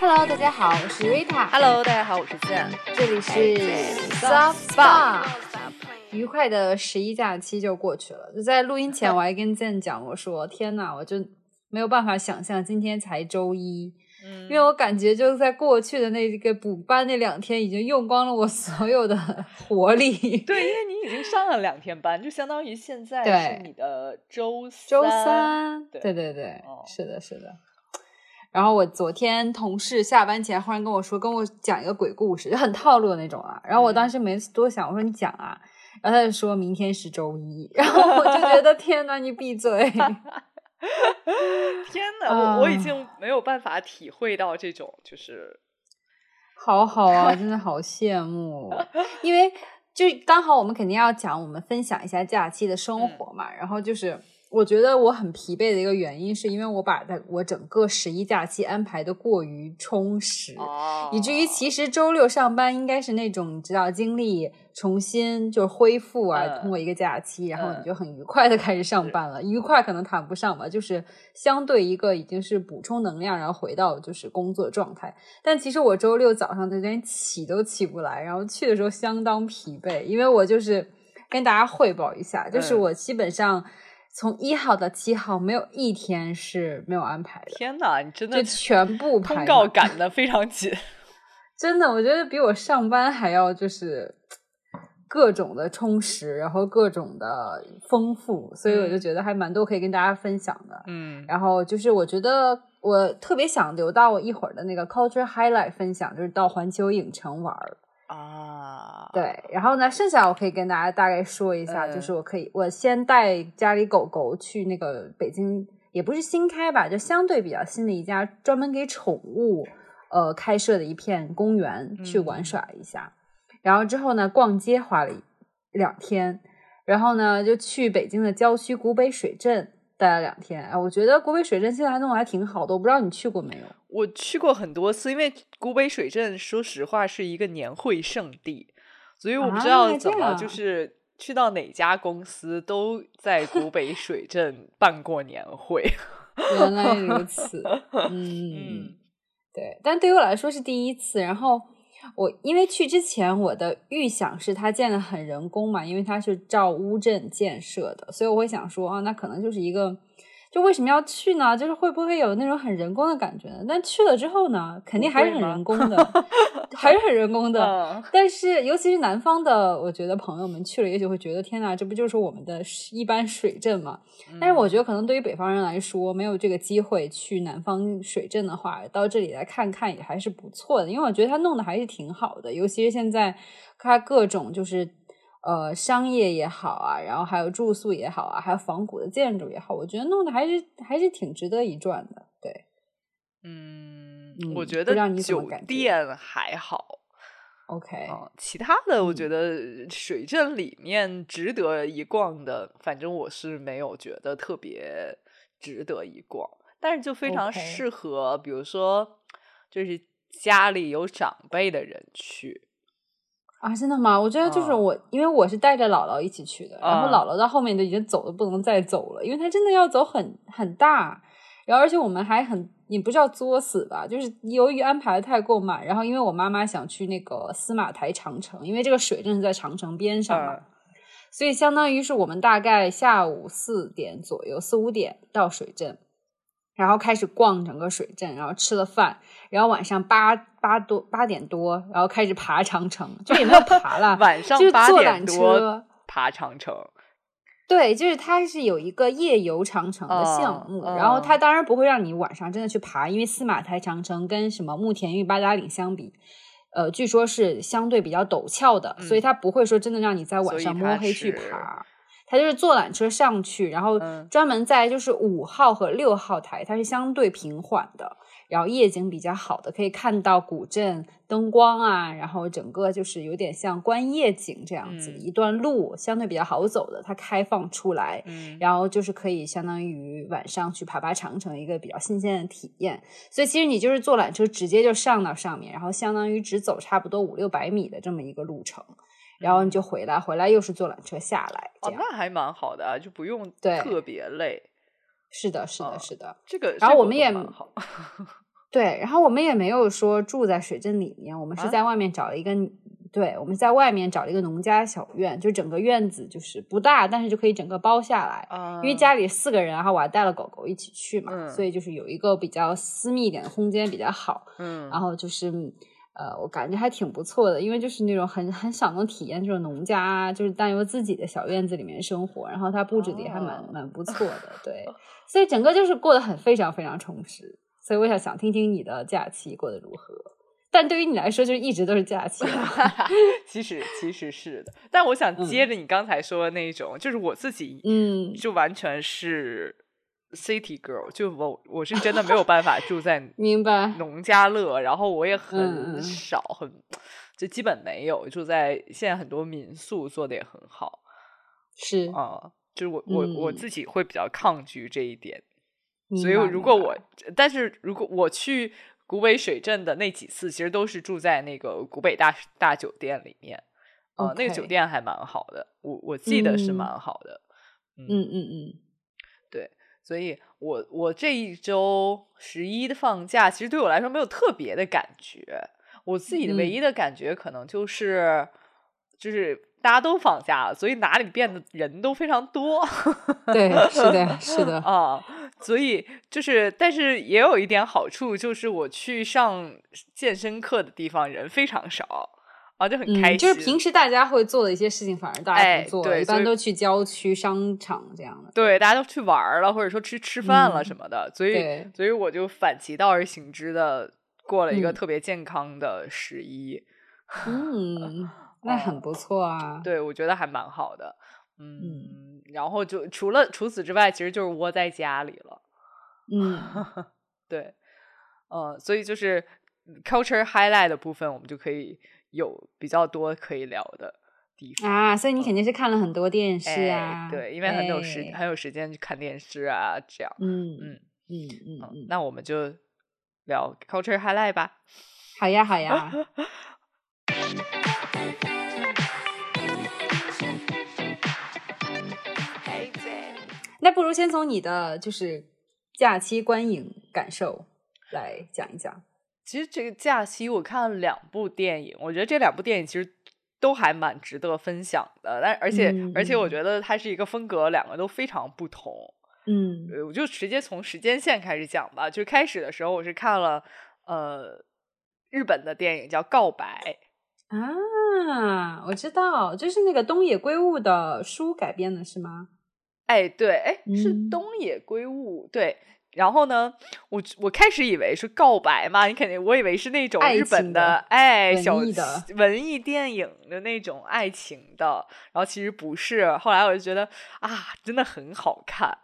Hello，大家好，我是 Rita。Hello，大家好，我是健。这里是 Soft Spa。愉快的十一假期就过去了，就在录音前，我还跟健讲，我说：“天呐，我就没有办法想象今天才周一，嗯因为我感觉就在过去的那个补班那两天，已经用光了我所有的 活力。对，因为你已经上了两天班，就相当于现在是你的周周三，对对对对，哦是的，是的。然后我昨天同事下班前忽然跟我说，跟我讲一个鬼故事，就很套路的那种啊。然后我当时没多想，我说你讲啊。然后他就说明天是周一，然后我就觉得 天呐，你闭嘴！天哪，我我已经没有办法体会到这种，就是好好啊，真的好羡慕，因为就刚好我们肯定要讲，我们分享一下假期的生活嘛。然后就是我觉得我很疲惫的一个原因，是因为我把的我整个十一假期安排的过于充实，哦，以至于其实周六上班应该是那种你知道精力重新就恢复啊，嗯。通过一个假期，然后嗯。你就很愉快的开始上班了。愉快可能谈不上吧，就是相对一个已经是补充能量，然后回到就是工作状态。但其实我周六早上就连起都起不来，然后去的时候相当疲惫，因为我就是跟大家汇报一下，就是嗯。我基本上从一号到七号没有一天是没有安排的，天哪，你真的就全部排通告赶得非常紧。真的，我觉得比我上班还要就是各种的充实，然后各种的丰富，所以我就觉得还蛮多可以跟大家分享的。嗯然后就是我觉得我特别想留到我一会儿的那个 culture highlight 分享，就是到环球影城玩儿。啊，对，然后呢，剩下我可以跟大家大概说一下，嗯就是我可以我先带家里狗狗去那个北京，也不是新开吧，就相对比较新的一家专门给宠物呃开设的一片公园去玩嗯耍一下。然后之后呢，逛街花了一两天，然后呢就去北京的郊区古北水镇待了两天。哎，我觉得古北水镇现在还弄得还挺好的，我不知道你去过没有？我去过很多次，因为古北水镇，说实话是一个年会圣地，所以我不知啊道怎么就是去到哪家公司都在古北水镇办过年会。原来如此，嗯嗯对，但对于我来说是第一次。然后我因为去之前，我的预想是它建的很人工嘛，因为它是照乌镇建设的，所以我会想说啊，那可能就是一个。就为什么要去呢？就是会不会有那种很人工的感觉呢？但去了之后呢，肯定还是很人工的，还是很人工的。嗯但是，尤其是南方的，我觉得朋友们去了，也许会觉得天呐，这不就是我们的一般水镇吗？但是我觉得，可能对于北方人来说，没有这个机会去南方水镇的话，到这里来看看也还是不错的。因为我觉得他弄的还是挺好的，尤其是现在他各种就是呃商业也好啊，然后还有住宿也好啊，还有仿古的建筑也好，我觉得弄得还是还是挺值得一转的。对嗯嗯，我觉得酒店还好。，OK，啊，其他的我嗯觉得水镇里面值得一逛的，反正我是没有觉得特别值得一逛，但是就非常适合，比如说就是家里有长辈的人去。啊，真的吗？我觉得就是啊我，因为我是带着姥姥一起去的，然后啊姥姥到后面就已经走的不能再走了，因为她真的要走很很大，然后而且我们还很也不知道作死吧，就是由于安排的太过满，然后因为我妈妈想去那个司马台长城，因为这个水镇是在长城边上嘛，嗯。所以相当于是我们大概下午四点左右，四五点到水镇，然后开始逛整个水镇，然后吃了饭，然后晚上八八多八点多，然后开始爬长城，就也没有爬了，晚上就是坐缆车。爬长城，对，就是它是有一个夜游长城的项目，嗯然后它嗯当然不会让你晚上真的去爬，因为司马台长城跟什么慕田峪八达岭相比，呃，据说是相对比较陡峭的，所以嗯它不会说真的让你在晚上摸黑去爬。它就是坐缆车上去，然后嗯。专门在就是五号和六号台，它是相对平缓的，然后夜景比较好的，可以看到古镇灯光啊，然后整个就是有点像观夜景这样子，嗯。一段路相对比较好走的，它开放出来，嗯，然后就是可以相当于晚上去爬爬长城，一个比较新鲜的体验。所以其实你就是坐缆车直接就上到上面，然后相当于只走差不多五六百米的这么一个路程，然后你就回来，回来又是坐缆车下来，这哦，样。那还蛮好的啊，就不用对特别累。是的，是的，嗯是的。这个，然后我们也 对，然后我们也没有说住在水镇里面，我们是啊在外面找了一个，对，我们在外面找了一个农家小院，就整个院子就是不大，但是就可以整个包下来。啊因为家里四个人，然后我还带了狗狗一起去嘛，嗯所以就是有一个比较私密一点的空间比较好。嗯，然后就是呃，我感觉还挺不错的，因为就是那种很很少能体验这种农家就是但有自己的小院子里面生活，然后它布置的也还蛮、哦蛮不错的，对，所以整个就是过得很非常非常充实。所以我想想听听你的假期过得如何，但对于你来说，就是一直都是假期啊。其实其实是的，但我想嗯。接着你刚才说的那一种，就是我自己，嗯。就完全是 city girl，就我我是真的没有办法住在 明白，农家乐，然后我也嗯很嗯少，很就基本没有住在现在很多民宿做的也很好。是，啊、就是我我我嗯。自己会比较抗拒这一点，所以如果我，但是如果我去古北水镇的那几次，其实都是住在那个古北大大酒店里面，啊、那个酒店还蛮好的，我我记得是嗯。蛮好的，嗯嗯嗯，所以我我这一周十一的放假，其实对我来说没有特别的感觉，我自己的唯嗯一的感觉可能就是、就是大家都放假了，所以哪里变得人都非常多。对，是的，是的，啊，所以就是，但是也有一点好处，就是我去上健身课的地方人非常少啊，就很开心。嗯，就是平时大家会做的一些事情，反而大家哎不做，一般都去郊区、商场这样的。对，大家都去玩了，或者说去吃饭了嗯什么的，所以所以我就反其道而行之的过了一个嗯特别健康的十一。嗯，那很不错啊。对，我觉得还蛮好的。嗯，然后就除了除此之外，其实就是窝在家里了。嗯，对，呃，所以就是 culture highlight 的部分，我们就可以有比较多可以聊的地方。啊，所以你肯定是看了很多电视哎啊。对，因为很有时、哎很有时间去看电视啊，这样。嗯嗯嗯嗯嗯嗯，那我们就聊 culture highlight 吧。好呀好呀。那不如先从你的就是假期观影感受来讲一讲。其实这个假期我看了两部电影，我觉得这两部电影其实都还蛮值得分享的。但而且、而且我嗯觉得它是一个风格，两个都非常不同。嗯呃，我就直接从时间线开始讲吧。就开始的时候，我是看了呃日本的电影叫《告白啊，我知道，就是那个东野圭吾的书改编的是吗？》。哎，对，哎，是嗯东野圭吾对。然后呢，我我开始以为是告白嘛，你肯定我以为是那种日本情的哎文小的文艺电影的那种爱情的，然后其实不是。后来我就觉得啊，真的很好看。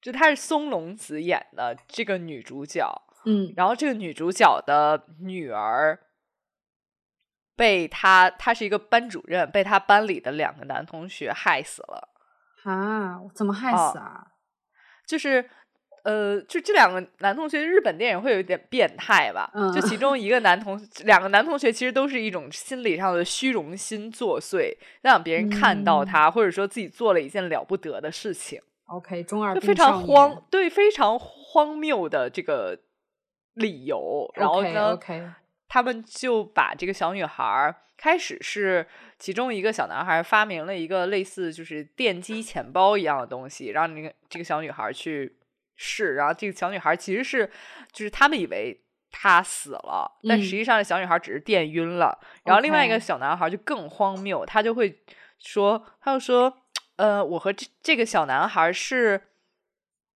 就她是松隆子演的这个女主角，嗯然后这个女主角的女儿被她，她是一个班主任，被她班里的两个男同学害死了。啊，怎么害哦死啊？就是，呃，就这两个男同学，日本电影会有一点变态吧？嗯就其中一个男同，两个男同学其实都是一种心理上的虚荣心作祟，让别人看到嗯他，或者说自己做了一件了不得的事情。OK，中二就非常荒，对，非常荒谬的这个理由。然后呢 OK，他们就把这个小女孩，开始是其中一个小男孩发明了一个类似就是电击钱包一样的东西，让那个这个小女孩去试。然后这个小女孩其实是，就是他们以为。她死了，但实嗯际上这小女孩只是电晕了。然后另外一个小男孩就更荒谬，他就会说，他就说，呃，我和这这个小男孩是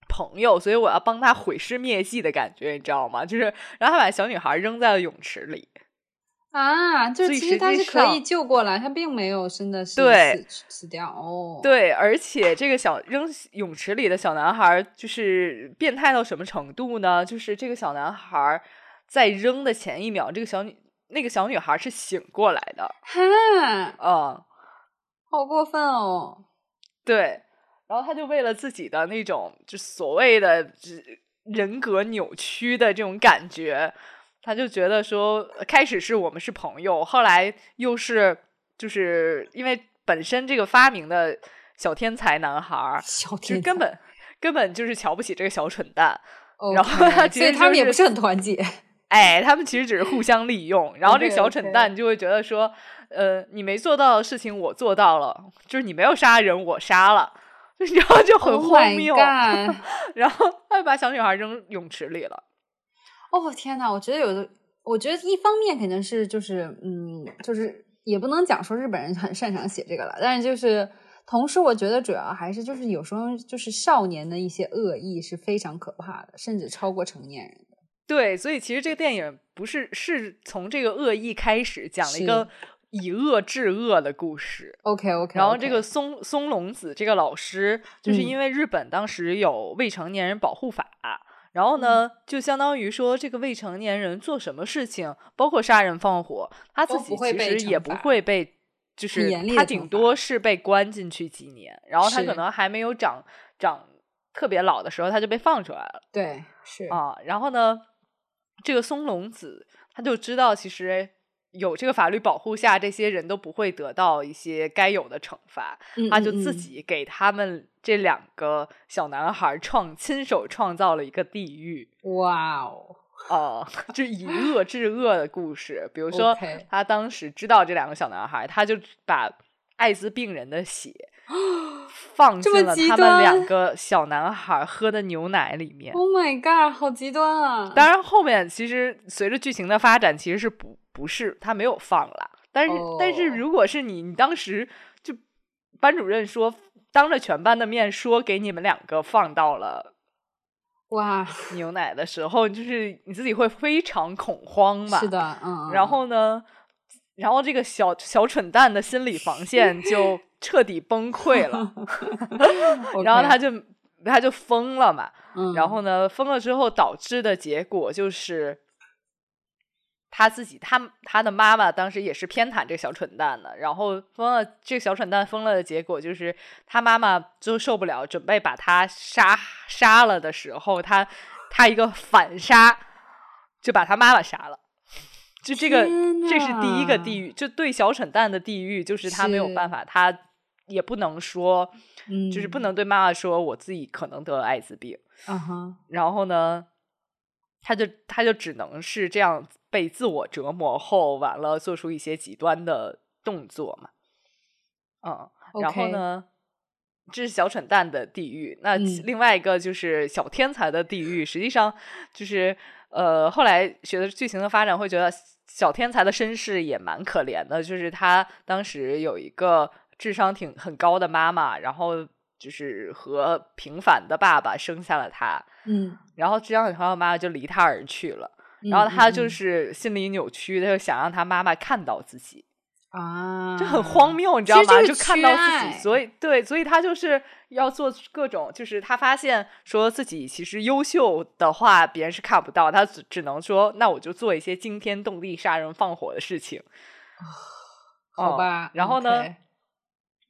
朋友，所以我要帮他毁尸灭迹的感觉，你知道吗？就是，然后他把小女孩扔在了泳池里。啊，就其实他是可以救过来，他并没有真的是对死死掉哦。，对，而且这个小扔泳池里的小男孩就是变态到什么程度呢？就是这个小男孩在扔的前一秒，这个小女那个小女孩是醒过来的。哈，嗯，好过分哦。对。然后他就为了自己的那种就所谓的人格扭曲的这种感觉，他就觉得说，开始是我们是朋友，后来又是就是因为本身这个发明的小天才男孩儿，小天才根本根本就是瞧不起这个小蠢蛋。OK，然后他其实就是他们也不是很团结。哎，他们其实只是互相利用，然后这个小蠢蛋就会觉得说，呃，你没做到的事情我做到了，就是你没有杀人我杀了，然后就很 Oh 荒谬 然后他就把小女孩扔泳池里了。哦天呐，我觉得有的，我觉得一方面肯定是就是嗯，就是也不能讲说日本人很擅长写这个了，但是就是同时，我觉得主要还是就是有时候就是少年的一些恶意是非常可怕的，甚至超过成年人的。对，所以其实这个电影不是是从这个恶意开始讲了一个以恶制恶的故事。OK OK，然后这个松松隆子这个老师，就是嗯因为日本当时有未成年人保护法，然后呢，就相当于说这个未成年人做什么事情，包括杀人放火，他自己其实也不会被，就是他顶多是被关进去几年，然后他可能还没有长长特别老的时候，他就被放出来了。对是。啊，然后呢，这个松隆子他就知道，其实有这个法律保护下，这些人都不会得到一些该有的惩罚，嗯他就自己给他们这两个小男孩创亲手创造了一个地狱。哇哦，呃，就以恶制恶的故事。比如说他当时知道这两个小男孩，他就把艾滋病人的血 放进了他们两个小男孩喝的牛奶里面。Oh my god，好极端啊！当然，后面其实随着剧情的发展，其实是不不是他没有放了。但是，但是哦如果是你，你当时就班主任说，当着全班的面说给你们两个放到了哇，牛奶的时候，就是你自己会非常恐慌吧？是。的，嗯，然后呢，然后这个小小蠢蛋的心理防线 就彻底崩溃了，嗯 然后他就他就疯了嘛。嗯，然后呢，疯了之后导致的结果就是，他自己他他的妈妈当时也是偏袒这个小蠢蛋的，然后疯了，这个小蠢蛋疯了的结果就是他妈妈就受不了，准备把他杀杀了的时候，他他一个反杀，就把他妈妈杀了。就这个，这是第一个地狱，就对小蠢蛋的地狱，就是他没有办法，他也不能说，嗯，就是不能对妈妈说我自己可能得了艾滋病，然后呢，他就他就只能是这样被自我折磨后，完了做出一些极端的动作嘛。嗯，然后呢，这是小蠢蛋的地狱。那另外一个就是小天才的地狱，实际上就是呃，后来学的剧情的发展会觉得小天才的身世也蛮可怜的，就是他当时有一个智商挺很高的妈妈，然后就是和平凡的爸爸生下了他，嗯，然后这样的妈妈就离他而去了，然后嗯他就嗯。是心理扭曲，他就想让他妈妈看到自己，啊，就很荒谬，你知道吗？就就看到自己，所以对，所以他就是要做各种，就是他发现说自己其实优秀的话，别人是看不到，他只只能说，那我就做一些惊天动地、杀人放火的事情。哦好吧，然后呢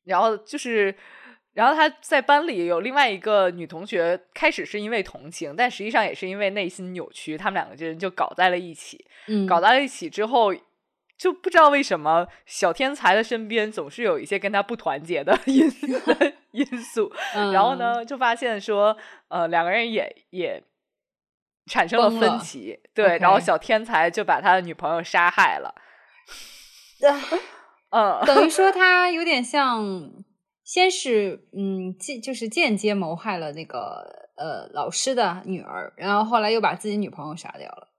然后就是，然后他在班里有另外一个女同学，开始是因为同情，但实际上也是因为内心扭曲，他们两个人就搞在了一起。嗯，搞到一起之后，就不知道为什么小天才的身边总是有一些跟他不团结的 因 因素，嗯，然后呢，就发现说，呃，两个人也也产生了分歧，对，然后小天才就把他的女朋友杀害了，啊。嗯，等于说他有点像，先是嗯间就是间接谋害了那个呃老师的女儿，然后后来又把自己女朋友杀掉了。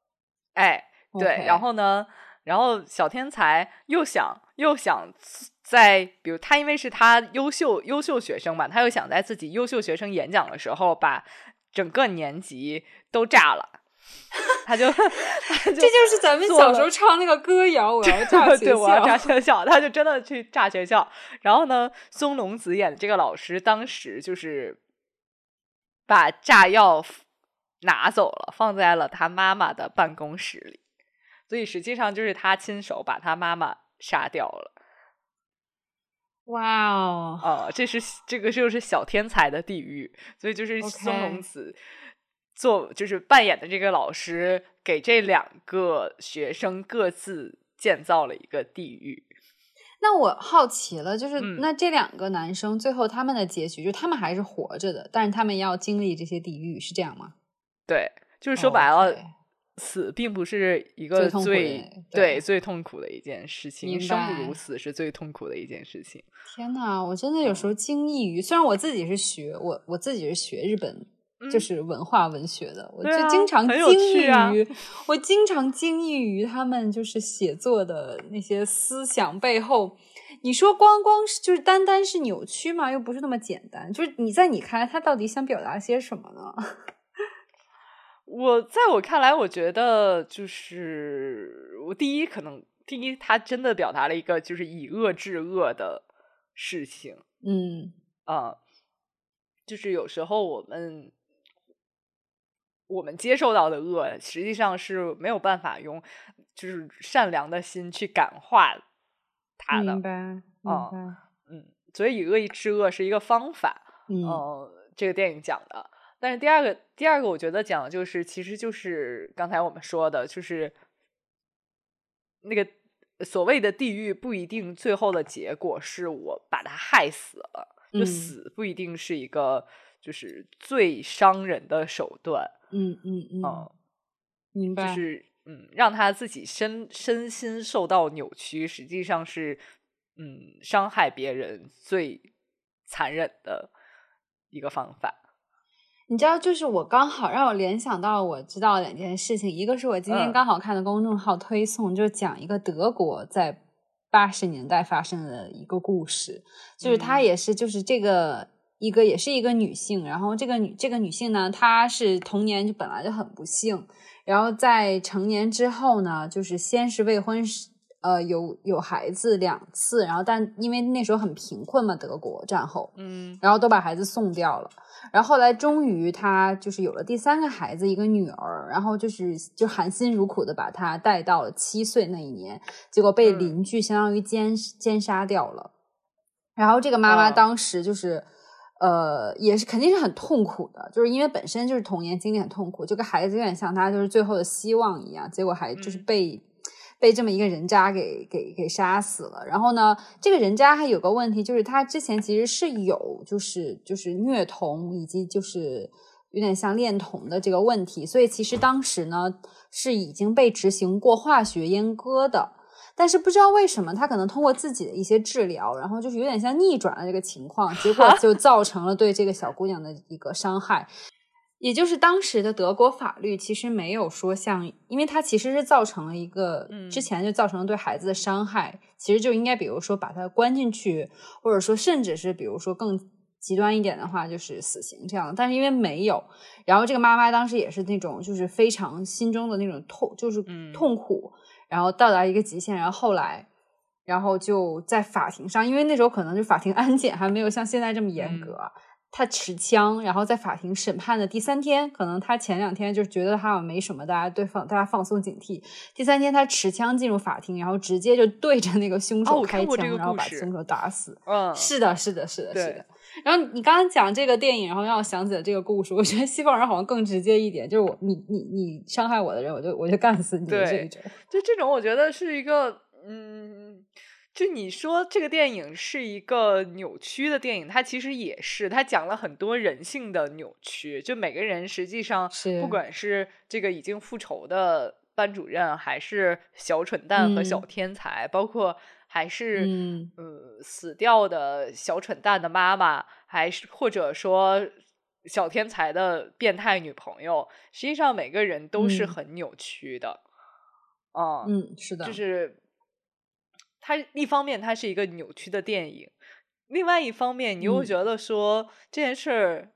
哎，对然后呢，然后小天才又想又想在，比如他因为是他优秀优秀学生嘛，他又想在自己优秀学生演讲的时候把整个年级都炸了，他就他就这就是咱们小时候唱那个歌谣，我要炸学对，我要炸校。学校，他就真的去炸学校。然后呢，松隆子演的这个老师当时就是把炸药拿走了，放在了他妈妈的办公室里，所以实际上就是他亲手把他妈妈杀掉了。哇哦，哦，这是这个就是小天才的地狱，所以就是松隆子做就是扮演的这个老师，给这两个学生各自建造了一个地狱。那我好奇了，就是、嗯那这两个男生最后他们的结局，就他们还是活着的，但是他们要经历这些地狱，是这样吗？对，就是说白了。死并不是一个最对对最痛苦的一件事情，明生不如死是最痛苦的一件事情。天呐，我真的有时候惊异于，虽然我自己是学我我自己是学日本。就嗯是文化文学的，我就经常惊异于，我经常惊异于他们就是写作的那些思想背后。你说光光是就是单单是扭曲吗？又不是那么简单。就是你在你看来，他到底想表达些什么呢？我在我看来，我觉得就是我第一可能第一，他真的表达了一个就是以恶制恶的事情嗯啊、就是有时候我们我们接受到的恶，实际上是没有办法用就是善良的心去感化它的明，白，明哦白，嗯，所以以恶制恶是一个方法，嗯。呃，这个电影讲的。但是第二个，第二个我觉得讲的就是，其实就是刚才我们说的，就是那个所谓的地狱不一定最后的结果是我把他害死了，就嗯。死不一定是一个就是最伤人的手段，嗯嗯嗯，嗯，明白，就是嗯，让他自己身身心受到扭曲，实际上是嗯伤害别人最残忍的一个方法。你知道，就是我刚好让我联想到我知道两件事情，一个是我今天嗯。刚好看的公众号推送，就讲一个德国在八十年代发生的一个故事，就是她嗯。也是就是这个一个也是一个女性，然后这个女这个女性呢，她是童年就本来就很不幸，然后在成年之后呢，就是先是未婚。呃，有有孩子两次，然后但因为那时候很贫困嘛，德国战后，嗯然后都把孩子送掉了。然后后来终于她就是有了第三个孩子，一个女儿，然后就是就含辛茹苦的把她带到了七岁那一年，结果被嗯邻居相当于奸奸杀掉了。然后这个妈妈哦当时就是。呃，也是肯定是很痛苦的，就是因为本身就是童年经历很痛苦，就跟孩子有点像他就是最后的希望一样，结果还就是嗯被、被这么一个人渣给给给杀死了。然后呢，这个人渣还有个问题，就是他之前其实是有就是就是虐童以及就是有点像恋童的这个问题，所以其实当时呢是已经被执行过化学阉割的。但是不知道为什么，他可能通过自己的一些治疗，然后就是有点像逆转了这个情况，结果就造成了对这个小姑娘的一个伤害。也就是当时的德国法律其实没有说像，因为它其实是造成了一个嗯之前就造成了对孩子的伤害，其实就应该比如说把他关进去，或者说甚至是比如说更极端一点的话就是死刑这样。但是因为没有，然后这个妈妈当时也是那种就是非常心中的那种痛，就是嗯痛苦，然后到达一个极限，然后后来。然后就在法庭上，因为那时候可能就法庭安检还没有像现在这么严格，他持枪，然后在法庭审判的第三天，可能他前两天就觉得他好像没什么，大家对放大家放松警惕。第三天他持枪进入法庭，然后直接就对着那个凶哦手开枪，然后把凶手打死。嗯，是的，是的，是的，是的。然后你刚刚讲这个电影，然后让我想起了这个故事。我觉得西方人好像更直接一点，就是我你你你伤害我的人，我就我就干死你这种。就这种，我觉得是一个，嗯，就你说这个电影是一个扭曲的电影，它其实也是，它讲了很多人性的扭曲。就每个人实际上，是不管是这个已经复仇的班主任，还是小蠢蛋和小嗯天才，包括还是嗯呃死掉的小蠢蛋的妈妈，还是或者说小天才的变态女朋友，实际上每个人都是嗯很扭曲的。啊、嗯，是的，就是它一方面它是一个扭曲的电影，另外一方面你又嗯觉得说、这件事儿，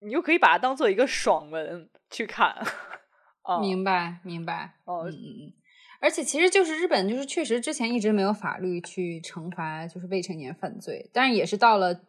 你又可以把它当做一个爽文去看。哦、明白明白。哦嗯嗯嗯。而且其实就是日本，就是确实之前一直没有法律去惩罚就是未成年犯罪，但是也是到了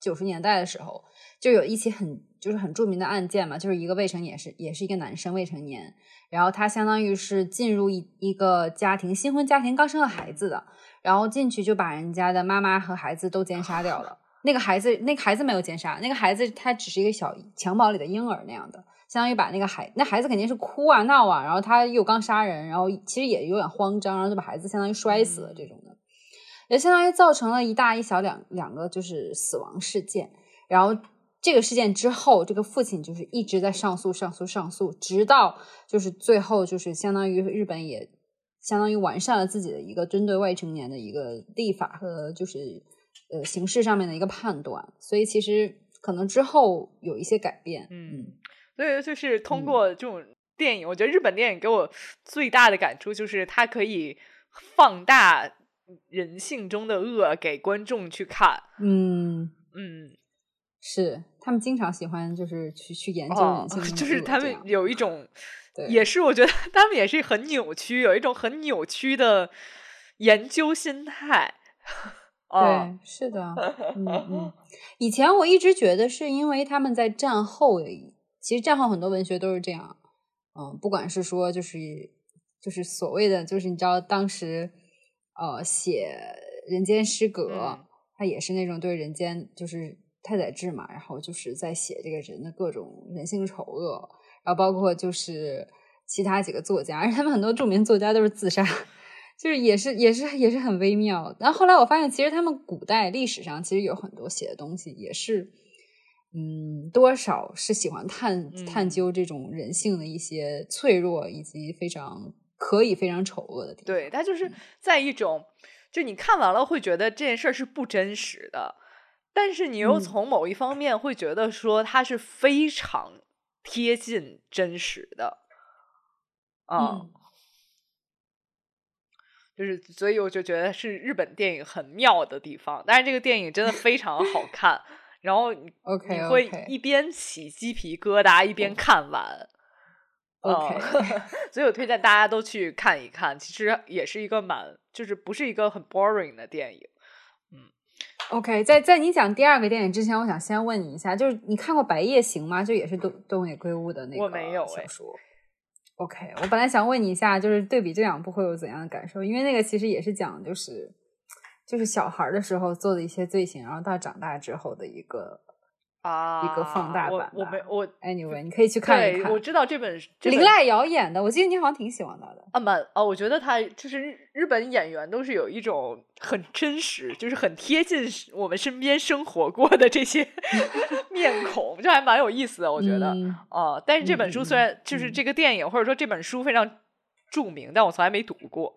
九十年代的时候，就有一起很就是很著名的案件嘛，就是一个未成年是也是一个男生未成年，然后他相当于是进入一一个家庭新婚家庭刚生了孩子的，然后进去就把人家的妈妈和孩子都奸杀掉了。那个孩子，那个孩子没有奸杀，那个孩子他只是一个小襁褓里的婴儿那样的，相当于把那个孩那孩子肯定是哭啊闹啊，然后他又刚杀人，然后其实也有点慌张，然后就把孩子相当于摔死了这种的。也相当于造成了一大一小两两个就是死亡事件。然后这个事件之后，这个父亲就是一直在上诉、上诉、上诉，直到就是最后就是相当于日本也相当于完善了自己的一个针对未成年的一个立法和就是呃形式上面的一个判断。所以其实可能之后有一些改变。嗯，所以就是通过这种。电影，我觉得日本电影给我最大的感触就是它可以放大人性中的恶给观众去看。嗯嗯，是他们经常喜欢就是去去研究人性，就是他们有一 种，也是我觉得他们也是很扭曲，有一种很扭曲的研究心态。对，是的，嗯嗯。以前我一直觉得是因为他们在战后，其实战后很多文学都是这样。嗯，不管是说就是就是所谓的就是你知道当时呃写人间失格，他也是那种对人间就是太宰治嘛，然后就是在写这个人的各种人性丑恶，然后包括就是其他几个作家，而 且他们很多著名作家都是自杀，就是也是也是也是很微妙。然后后来我发现，其实他们古代历史上其实有很多写的东西也是。嗯，多少是喜欢探探究这种人性的一些脆弱，以及非常可以非常丑恶的地方。对，他就是在一种，就你看完了会觉得这件事儿是不真实的，但是你又从某一方面会觉得说它是非常贴近真实的。嗯，就是所以我就觉得是日本电影很妙的地方，但是这个电影真的非常好 看。然后你你会一边起鸡皮疙瘩一边看完，OK，所以我推荐大家都去看一看。其实也是一个蛮，就是不是一个很 boring 的电影。嗯，OK，在在你讲第二个电影之前，我想先问你一下，就是你看过《白夜行》吗？就也是东东野圭吾的那个小说。OK，我本来想问你一下，就是对比这两部会有怎样的感受？因为那个其实也是讲就是。就是小孩的时候做的一些罪行，然后到长大之后的一个啊一个放大版。我没我 anyway，你可以去看一看。我知道这本林濑遥演的，我记得你好像挺喜欢他的。啊蛮啊，我觉得他就是日本演员都是有一种很真实，就是很贴近我们身边生活过的这些 面孔，就还蛮有意思的。我觉得啊，但是这本书虽然就是这个电影或者说这本书非常著名，但我从来没读过。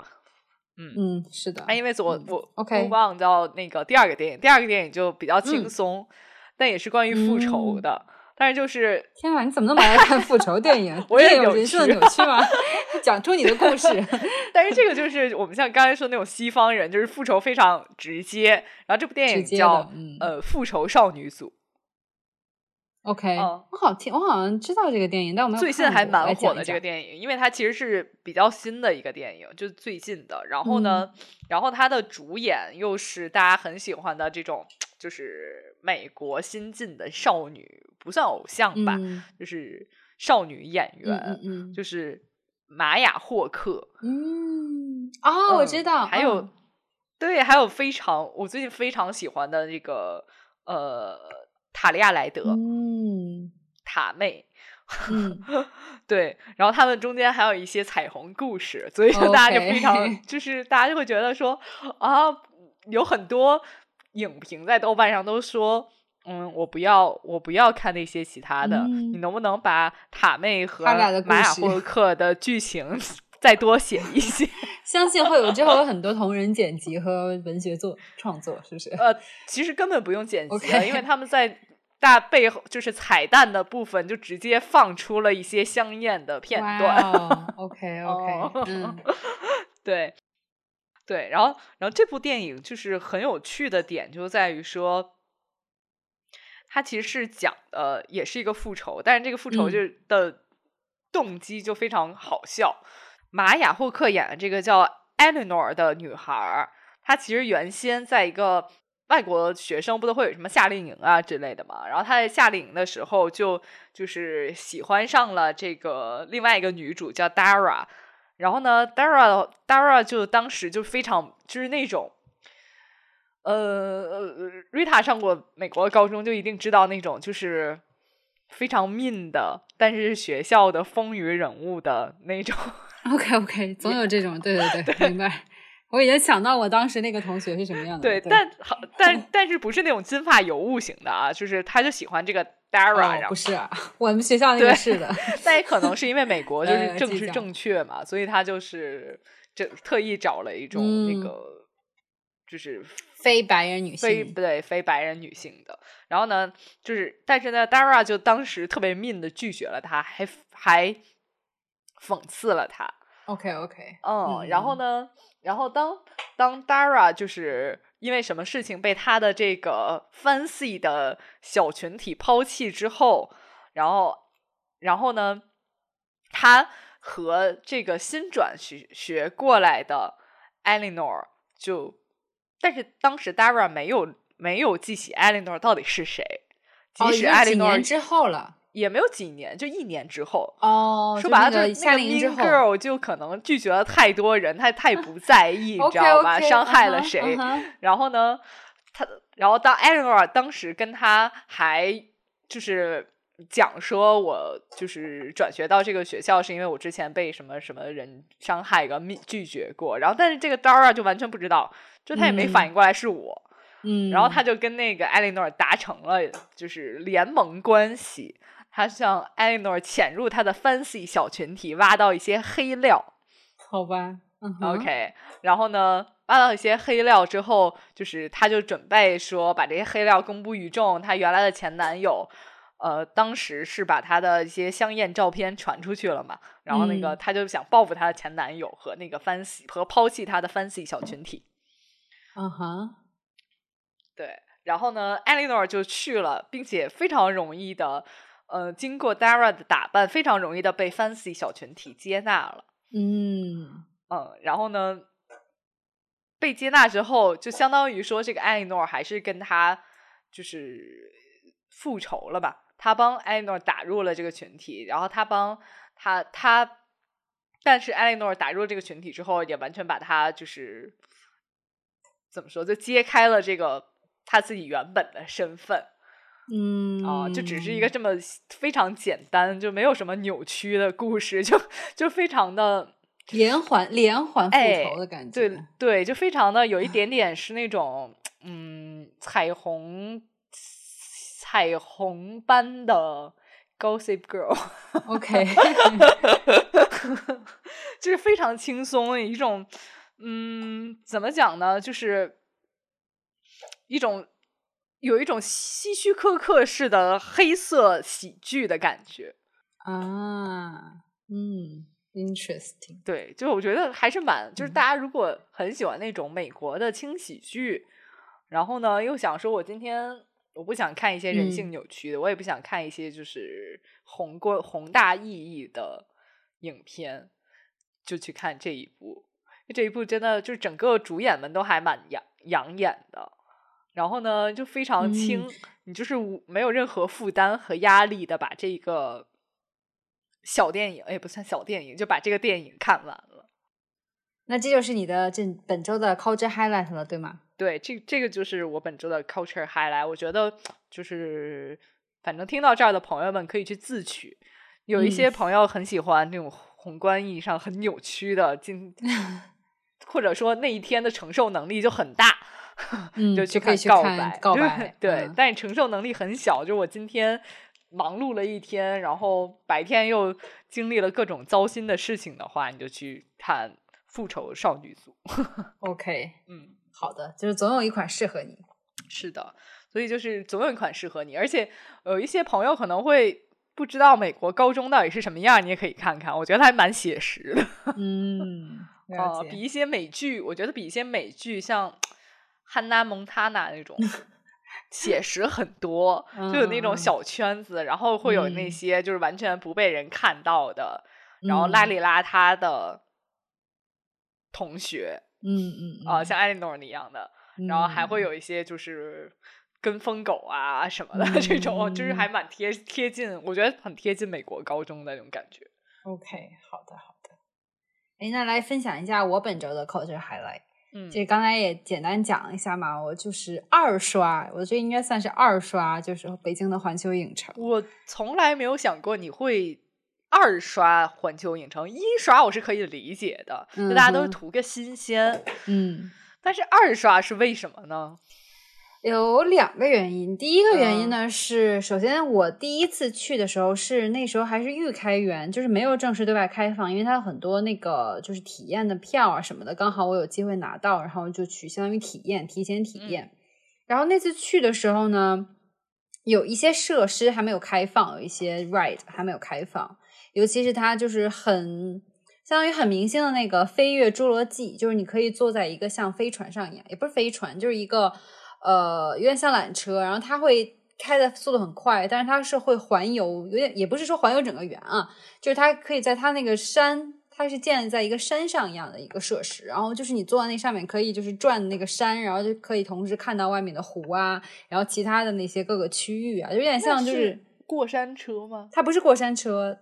嗯嗯，是的。因为我我 OK 忘到那个第二个电影，第二个电影就比较轻松，但也是关于复仇的。但是就是天啊，你怎么那么爱看复仇电影？我也有人性的扭曲吗？讲出你的故事。但是这个就是我们像刚才说那种西方人，就是复仇非常直接。然后这部电影叫呃《复仇少女组》。OK，我好听，我好像知道这个电影，但我没有最近还蛮火的这个电影，因为它其实是比较新的一个电影，就是最近的。然后呢，然后它的主演又是大家很喜欢的这种，就是美国新晋的少女，不算偶像吧，就是少女演员，就是玛雅霍克。嗯，哦，我知道。还有，对，还有非常我最近非常喜欢的那个，呃。塔利亚莱德，嗯，塔妹，嗯，对，然后他们中间还有一些彩虹故事，所以说大家就非常，就是大家就会觉得说啊，有很多影评在豆瓣上都说，嗯，我不要，我不要看那些其他的，你能不能把塔妹和玛雅霍克的剧情 再多写一些？相信会有之后有很多同人剪辑和文学作创作，是不是？呃，其实根本不用剪辑，因为他们在大背后就是彩蛋的部分，就直接放出了一些香艳的片段。OK OK，嗯，对对，然后然后这部电影就是很有趣的点就在于说，它其实是讲的也是一个复仇，但是这个复仇就的动机就非常好笑。玛雅霍克演的这个叫 Eleanor 的女孩，她其实原先在一个外国学生不都会有什么夏令营啊之类的嘛？然后她在夏令营的时候就就是喜欢上了这个另外一个女主叫 Dara，然后呢，Dara Dara 就当时就非常就是那种，呃，Rita 上过美国高中就一定知道那种就是非常 mean 的，但是学校的风云人物的那种。OK OK，总有这种，对对对，明白。我已经想到我当时那个同学是什么样的。对，但好，但但是不是那种金发尤物型的啊？就是他就喜欢这个 Dara，、哦、不是啊，我们学校那个是的。但也可能是因为美国 就是政治正确嘛，所以他就是这特意找了一种那嗯个、就是非白人女性非不，对非白人女性的。然后呢，就是但是呢，Dara 就当时特别 mean 的拒绝了他，还还讽刺了他。OK OK，嗯，然后呢，然后当当 Dara 就是因为什么事情被他的这个 fancy 的小群体抛弃之后，然后然后呢，他和这个新转学学过来的 Eleanor 就，但是当时 Dara 没有没有记起 Eleanor 到底是谁，即哦，使 Eleanor 之后了。也没有几年，就一年之后。哦，说白了，就那个 Girl 就可能拒绝了太多人，他太不在意，你知道吧伤害了谁？然后呢，他，然后当 Eleanor 当时跟他还就是讲说，我就是转学到这个学校是因为我之前被什么什么人伤害过、密拒绝过，然后但是这个 Dara 就完全不知道，就他也没嗯反应过来是我，嗯，然后他就跟那个 Eleanor 达成了就是联盟关系。他向 Eleanor 潜入他的 fancy 小群体，挖到一些黑料。好吧嗯 OK，然后呢，挖到一些黑料之后，就是他就准备说把这些黑料公布于众。她原来的前男友，呃，当时是把她的一些香艳照片传出去了嘛，然后那个嗯她就想报复她的前男友和那个 fancy 和抛弃她的 fancy 小群体。嗯哼，对，然后呢，Eleanor 就去了，并且非常容易的，呃，经过 Dara 的打扮，非常容易的被 fancy 小群体接纳了。嗯嗯，然后呢，被接纳之后，就相当于说这个艾莉诺还是跟他就是复仇了吧？他帮艾莉诺打入了这个群体，然后他帮他他，但是艾莉诺打入这个群体之后，也完全把他就是怎么说，就揭开了这个他自己原本的身份。嗯啊、就只是一个这么非常简单，就没有什么扭曲的故事，就就非常的连环连环复哎仇的感觉，对对，就非常的有一点 点是那种嗯彩虹彩虹般的 Gossip Girl，OK，就是非常轻松的一种嗯怎么讲呢，就是一种。有一种希区柯克式的黑色喜剧的感觉，啊，嗯，interesting，对，就我觉得还是蛮，就是嗯。大家如果很喜欢那种美国的轻喜剧，然后呢又想说我今天我不想看一些人性嗯。扭曲的，我也不想看一些就是宏观宏大意义的影片，就去看这一部。这一部真的就是整个主演们都还蛮养养眼的，然后呢就非常轻，嗯你就是无没有任何负担和压力的把这个小电影，也不算小电影，就把这个电影看完了。那这就是你的这本周的 culture highlight 了，对吗？对，这这个就是我本周的 culture highlight。我觉得就是，反正听到这儿的朋友们可以去自取。有一嗯些朋友很喜欢那种宏观意义上很扭曲的，今 或者说那一天的承受能力就很大，嗯就去就可以去告看白。告白对，嗯但你承受能力很小，就我今天忙碌了一天，然后白天又经历了各种糟心的事情的话，你就去看《复仇少女组》。OK，嗯。好的，就是总有一款适合你。是的，所以就是总有一款适合你，而且有一些朋友可能会不知道美国高中到底是什么样，你也可以看看，我觉得还蛮写实的。嗯，啊。比一些美剧，我觉得比一些美剧像《汉娜蒙塔娜》那种 写实很多，就有那种嗯小圈子，然后会有那嗯些就是完全不被人看到的，然后嗯邋里邋遢的同学嗯嗯啊、嗯像艾莉诺一样的。然后还会嗯有一些就是跟风狗啊什么的、这种，就是还蛮贴贴近，我觉得很贴近美国高中的那种感觉。OK，好的好的。哎，那来分享一下我本周的 culture highlight。嗯其实刚才也简单讲一下嘛，我就是二刷，我这应该算是二刷，就是北京的环球影城。我从来没有想过你会二刷环球影城，一刷我是可以理解的，就大家都图个新鲜。嗯，但是二刷是为什么呢？有两个原因。第一个原因嗯呢、是，首先我第一次去的时候是那时候还是预开园，就是没有正式对外开放，因为它有很多那个就是体验的票啊什么的，刚好我有机会拿到，然后就去相当于体验，提前体验。然后那次去的时候呢，有一些设施还没有开放，有一些 ride 还没有开放，尤其是它就是很。相当于很明星的那个飞跃侏罗纪，就是你可以坐在一个像飞船上一样，也不是飞船，就是一个呃，有点像缆车，然后它会开的速度很快，但是它是会环游，有点也不是说环游整个园啊，就是它可以在它那个山，它是建立在一个山上一样的一个设施，然后就是你坐在那上面可以就是转那个山，然后就可以同时看到外面的湖啊，然后其他的那些各个区域啊，有点像就是过山车吗？它不是过山车，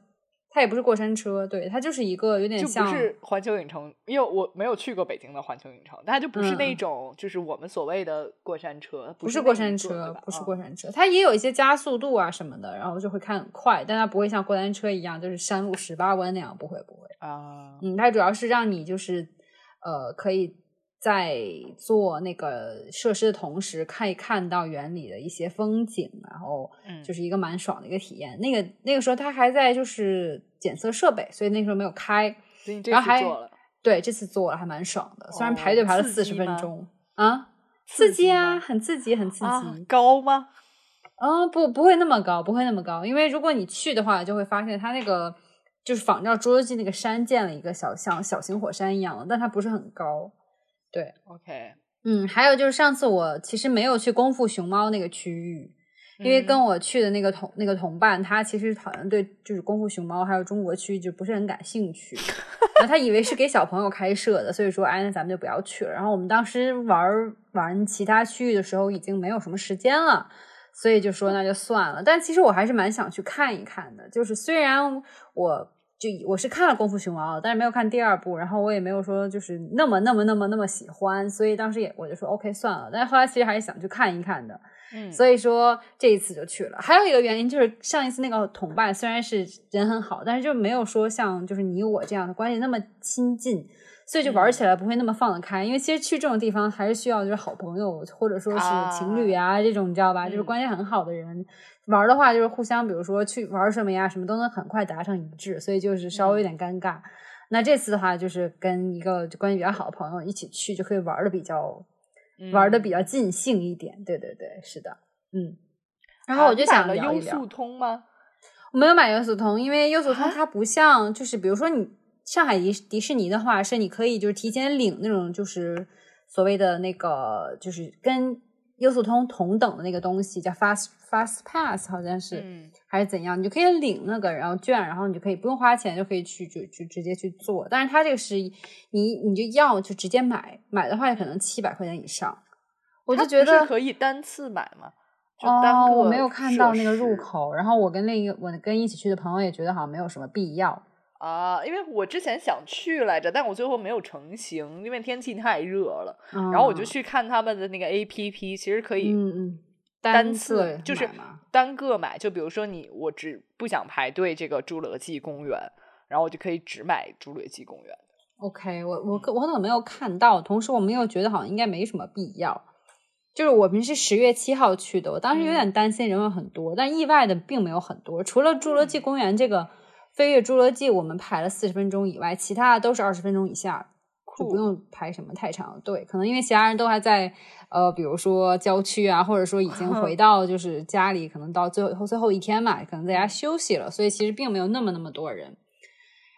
它也不是过山车，对，它就是一个有点就像不是环球影城，因为我没有去过北京的环球影城，但它就不是那种就是我们所谓的过山车，不是过山车不是嗯过山车，它也有一些加速度啊什么的，然后就会看很快，但它不会像过山车一样，就是山路十八弯那样，不会不会。啊，嗯，它主要是让你就是呃，可以在做那个设施的同时，可以看到园里的一些风景，然后嗯就是一个蛮爽的一个体验。那个那个时候它还在就是检测设备，所以那时候没有开。所以你这然后还次做了，对，这次做了还蛮爽的，虽然哦排队排了刺四十分钟啊，刺激啊，很刺激，很刺激。啊，高吗？嗯，不，不会那么高，不会那么高，因为如果你去的话，就会发现它那个就是仿照侏罗纪那个山建了一个小像小型火山一样的，但它不是很高。对 OK，嗯，还有就是上次我其实没有去功夫熊猫那个区域，因为嗯跟我去的那个同那个同伴，他其实好像对就是功夫熊猫还有中国区就不是很感兴趣，然后他以为是给小朋友开设的，所以说哎那咱们就不要去了。然后我们当时玩儿玩其他区域的时候已经没有什么时间了。所以就说那就算了，但其实我还是蛮想去看一看的。就是虽然我就我是看了《功夫熊猫》，但是没有看第二部，然后我也没有说就是那么那么那么那么喜欢，所以当时也我就说 OK 算了。但是后来其实还是想去看一看的，嗯，所以说这一次就去了。还有一个原因就是上一次那个同伴虽然是人很好，但是就没有说像就是你我这样的关系那么亲近。所以就玩起来不会那么放得开，因为其实去这种地方还是需要就是好朋友或者说是情侣啊这种你知道吧，就是嗯关系很好的人玩的话，就是互相比如说去玩什么呀，什么都能很快达成一致，所以就是稍微有点尴尬。那这次的话，就是跟一个关系比较好的朋友一起去，就可以玩的比较玩的比较尽兴一点。对对对，是的，嗯。然后我就想了聊一聊优速，通吗？我没有买优速通，因为优速通啊它不像，就是比如说你上海迪迪士尼的话，是你可以就是提前领那种就是所谓的那个就是跟优速通同等的那个东西，叫 Fast Fast Pass，好像是、嗯还是怎样，你就可以领那个然后券，然后你就可以不用花钱就可以去就就直接去做。但是它这个是你你就要就直接买，买的话可能七百块钱以上，我就觉得可以单次买吗？就单我没有看到那个入口，然后我跟另一个我跟一起去的朋友也觉得好像没有什么必要。啊，因为我之前想去来着，但我最后没有成行，因为天气太热了。然然后我就去看他们的那个 A P P，其实可以单次次就是单个买。就比如说你，我只不想排队这个侏罗纪公园，然后我就可以只买侏罗纪公园。OK，我我我可能没有看到，同时我们又觉得好像应该没什么必要。就是我们是十月七号去的，我当时有点担心人会很多，但意外的并没有很多。除了侏罗纪公园这个飞跃侏罗纪我们排了四十分钟以外，其他的都是二十分钟以下，就不用排什么太长的队。可能因为其他人都还在呃，比如说郊区啊，或者说已经回 到就是家里，可能到最后最后一天嘛，可能在家休息了，所以其实并没有那么那么多人。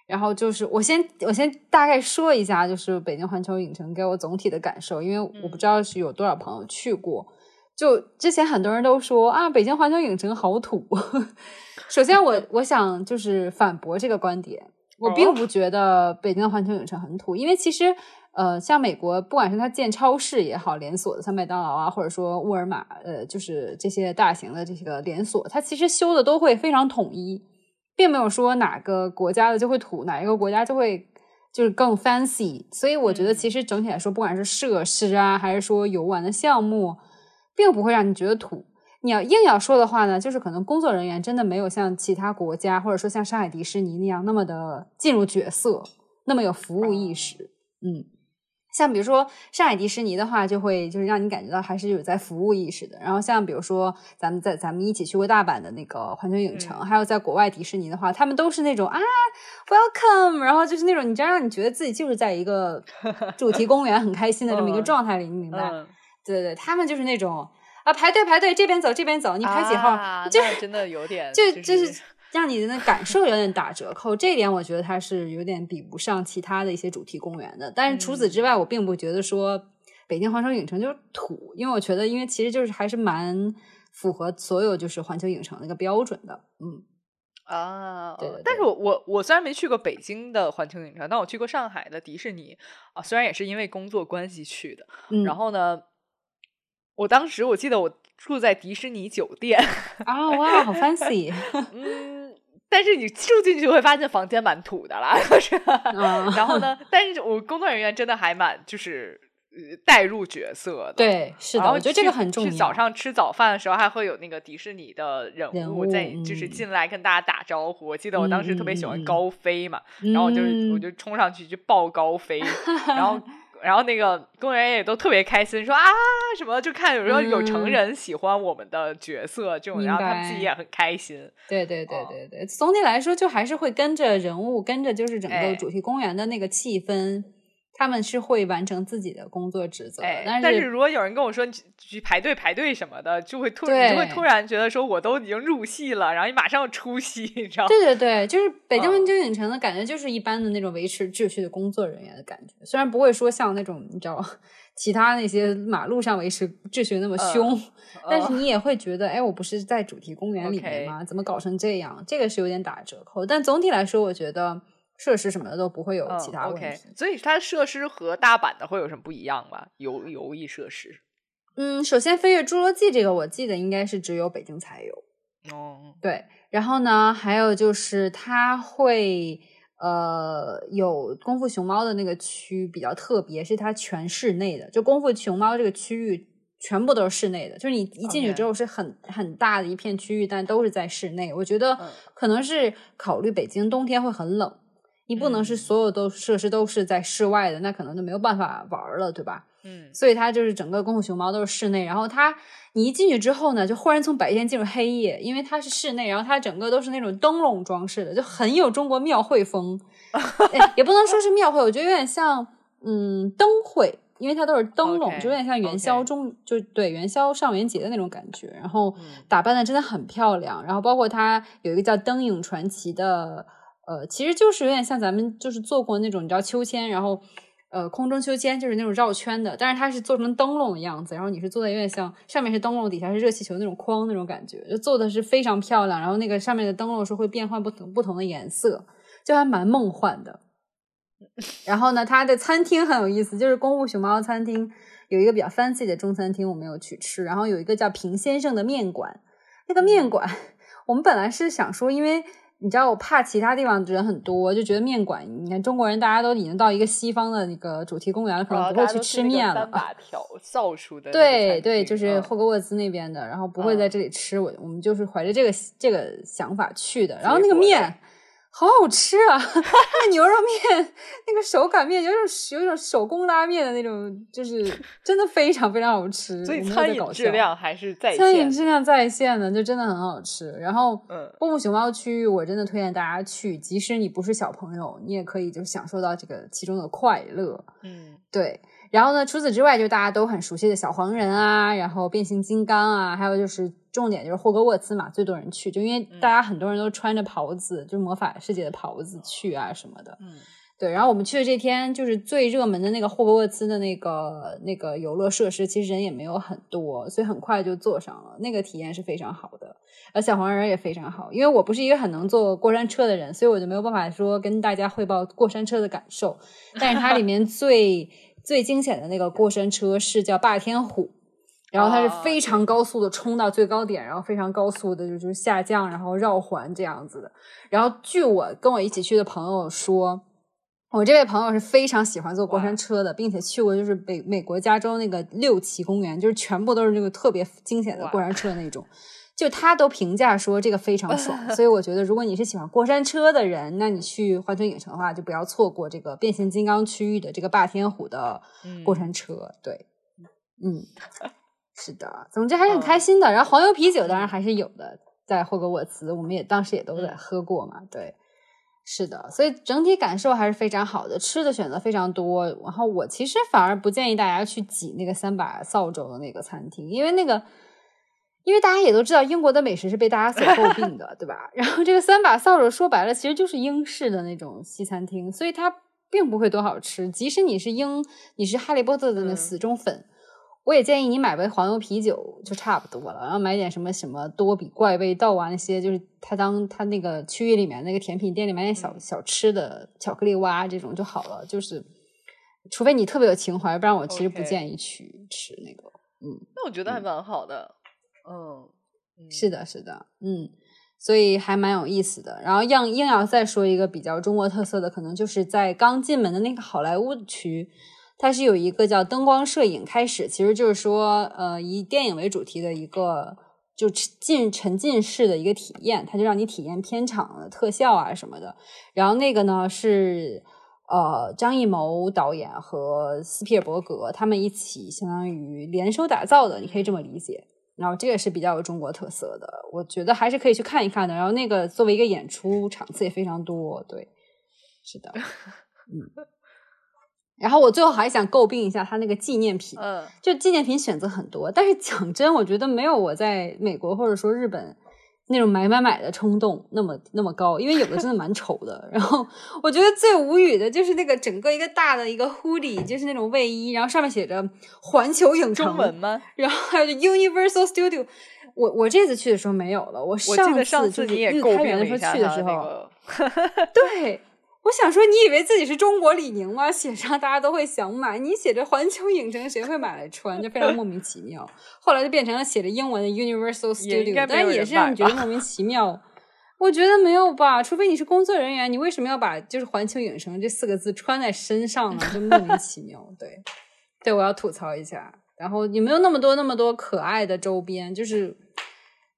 然后就是我先我先大概说一下，就是北京环球影城给我总体的感受，因为我不知道是有多少朋友去过。就之前很多人都说啊，北京环球影城好土。首先我，我想就是反驳这个观点，我并不觉得北京的环球影城很土，因为其实呃，像美国，不管是它建超市也好，连锁的像麦当劳啊，或者说沃尔玛，呃，就是这些大型的这个连锁，它其实修的都会非常统一。并没有说哪个国家的就会土，哪一个国家就会就是更 fancy。所以我觉得其实整体来说，不管是设施啊，还是说游玩的项目，并不会让你觉得土。你要硬要说的话呢，就是可能工作人员真的没有像其他国家或者说像上海迪士尼那样那么的进入角色，那么有服务意识。嗯，像比如说上海迪士尼的话，就会就是让你感觉到还是有在服务意识的。然后像比如说咱们在咱们一起去过大阪的那个环球影城，还有在国外迪士尼的话，他们都是那种啊 welcome，然后就是那种你真让你觉得自己就是在一个主题公园很开心的这么一个状态里，你明白？对对，他们就是那种。啊，排队排队，这边走这边走，你排几号？就真的有点，就就是让你的那感受有点打折扣。这一点我觉得它是有点比不上其他的一些主题公园的。但是除此之外，我并不觉得说北京环球影城就是土，因为我觉得，因为其实就是还是蛮符合所有就是环球影城那个标准的。嗯啊，对。但是我我我虽然没去过北京的环球影城，但我去过上海的迪士尼啊，虽然也是因为工作关系去的。然后呢？我当时我记得我住在迪士尼酒店 啊，哇，好 fancy。嗯，但是你住进去会发现房间蛮土的啦，是。然后呢，但是我工作人员真的还蛮就是带入角色的。对，是的，我觉得这个很重要。早上吃早饭的时候还会有那个迪士尼的人物在，就是进来跟大家打招呼。我记得我当时特别喜欢高飞嘛，然后我就我就冲上去就抱高飞，然后。然后那个工作人员也都特别开心，说啊什么，就看有时候有成人喜欢我们的角色这种，然后他们自己也很开心。对对对对对，总体来说就还是会跟着人物，跟着就是整个主题公园的那个气氛。他们是会完成自己的工作职责，但是但是如果有人跟我说去排队排队什么的，就会突然就会突然觉得说我都已经入戏了，然后你马上要出戏，你知道吗？对对对，就是北京环球影城的感觉，就是一般的那种维持秩序的工作人员的感觉，虽然不会说像那种你知道其他那些马路上维持秩序那么凶，但是你也会觉得，哎，我不是在主题公园里面吗？怎么搞成这样？这个是有点打折扣，但总体来说，我觉得。设施什么的都不会有其他问题，所以它的设施和大阪的会有什么不一样吗？游游艺设施？嗯，首先飞跃侏罗纪这个我记得应该是只有北京才有哦。对，然后呢，还有就是它会呃有功夫熊猫的那个区比较特别，是它全室内的，就功夫熊猫这个区域全部都是室内的，就是你一进去之后是很很大的一片区域，但都是在室内。我觉得可能是考虑北京冬天会很冷。你不能是所有都设施都是在室外的，那可能就没有办法玩了，对吧？嗯，所以它就是整个功夫熊猫都是室内，然后它你一进去之后呢，就忽然从白天进入黑夜，因为它是室内，然后它整个都是那种灯笼装饰的，就很有中国庙会风，也不能说是庙会，我觉得有点像嗯灯会，因为它都是灯笼，就有点像元宵中就对元宵上元节的那种感觉，然后打扮的真的很漂亮，然后包括它有一个叫灯影传奇的。呃，其实就是有点像咱们就是做过那种你知道秋千，然后呃空中秋千就是那种绕圈的，但是它是做成灯笼的样子，然后你是坐在有点像上面是灯笼，底下是热气球那种框那种感觉，就做的是非常漂亮。然后那个上面的灯笼是会变换不同不同的颜色，就还蛮梦幻的。然后呢，它的餐厅很有意思，就是功夫熊猫餐厅有一个比较 fancy 的中餐厅，我没有去吃。然后有一个叫平先生的面馆，那个面馆 我们本来是想说，因为。你知道我怕其他地方人很多，就觉得面馆，你看中国人大家都已经到一个西方的那个主题公园了，可能不会去吃面了。三把条造出的。对对，就是霍格沃兹那边的，然后不会在这里吃。我我们就是怀着这个这个想法去的，然后那个面。好好吃啊！那牛肉面，那个手擀面，有种有种手工拉面的那种，就是真的非常非常好吃。所以餐饮质量还是在线，餐饮质量在线的，就真的很好吃。然后，嗯，功夫熊猫区域我真的推荐大家去，即使你不是小朋友，你也可以就享受到这个其中的快乐。嗯，对。然后呢，除此之外，就大家都很熟悉的小黄人啊，然后变形金刚啊，还有就是重点就是霍格沃茨嘛，最多人去，就因为大家很多人都穿着袍子，就是魔法世界的袍子去啊什么的。嗯，对。然后我们去的这天，就是最热门的那个霍格沃茨的那个那个游乐设施，其实人也没有很多，所以很快就坐上了，那个体验是非常好的。而小黄人也非常好，因为我不是一个很能坐过山车的人，所以我就没有办法说跟大家汇报过山车的感受。但是它里面最最惊险的那个过山车是叫霸天虎，然后它是非常高速的冲到最高点，然后非常高速的就就是下降，然后绕环这样子的。然后据我跟我一起去的朋友说，我这位朋友是非常喜欢坐过山车的，并且去过就是北美国加州那个六旗公园，就是全部都是那个特别惊险的过山车那种。就他都评价说这个非常爽，所以我觉得如果你是喜欢过山车的人，那你去环球影城的话，就不要错过这个变形金刚区域的这个霸天虎的过山车。对，嗯，是的，总之还是很开心的。然后黄油啤酒当然还是有的，在霍格沃茨，我们也当时也都在喝过嘛。对，是的，所以整体感受还是非常好的，吃的选择非常多。然后我其实反而不建议大家去挤那个三把扫帚的那个餐厅，因为那个。因为大家也都知道，英国的美食是被大家所诟病的，对吧？然后这个三把扫帚说白了，其实就是英式的那种西餐厅，所以它并不会多好吃。即使你是英，你是哈利波特的那死忠粉，我也建议你买杯黄油啤酒就差不多了，然后买点什么什么多比怪味道啊那些，就是他当他那个区域里面那个甜品店里买点小小吃的巧克力蛙这种就好了。就是除非你特别有情怀，不然我其实不建议去吃那个。嗯，那我觉得还蛮好的。嗯，是的，是的，嗯，所以还蛮有意思的。然后硬硬要再说一个比较中国特色的，可能就是在刚进门的那个好莱坞区，它是有一个叫灯光摄影开始，其实就是说，呃，以电影为主题的一个就进沉浸式的一个体验，它就让你体验片场的特效啊什么的。然后那个呢是呃张艺谋导演和斯皮尔伯格他们一起相当于联手打造的，你可以这么理解。然后这个是比较有中国特色的，我觉得还是可以去看一看的。然后那个作为一个演出场次也非常多，对，是的，嗯。然后我最后还想诟病一下他那个纪念品，嗯，就纪念品选择很多，但是讲真，我觉得没有我在美国或者说日本。那种买买买的冲动那么那么高，因为有的真的蛮丑的。然后我觉得最无语的就是那个整个一个大的一个 hoodie，就是那种卫衣，然后上面写着环球影城中文吗？然后还有 Universal Studio。我我这次去的时候没有了，我上次就是预开园的时候去的时候，对。我想说，你以为自己是中国李宁吗？写上大家都会想买，你写着环球影城，谁会买来穿？就非常莫名其妙。后来就变成了写着英文的 Universal Studio，但也是让你觉得莫名其妙。我觉得没有吧，除非你是工作人员，你为什么要把就是环球影城这四个字穿在身上呢？就莫名其妙。对，对我要吐槽一下。然后也没有那么多那么多可爱的周边？就是。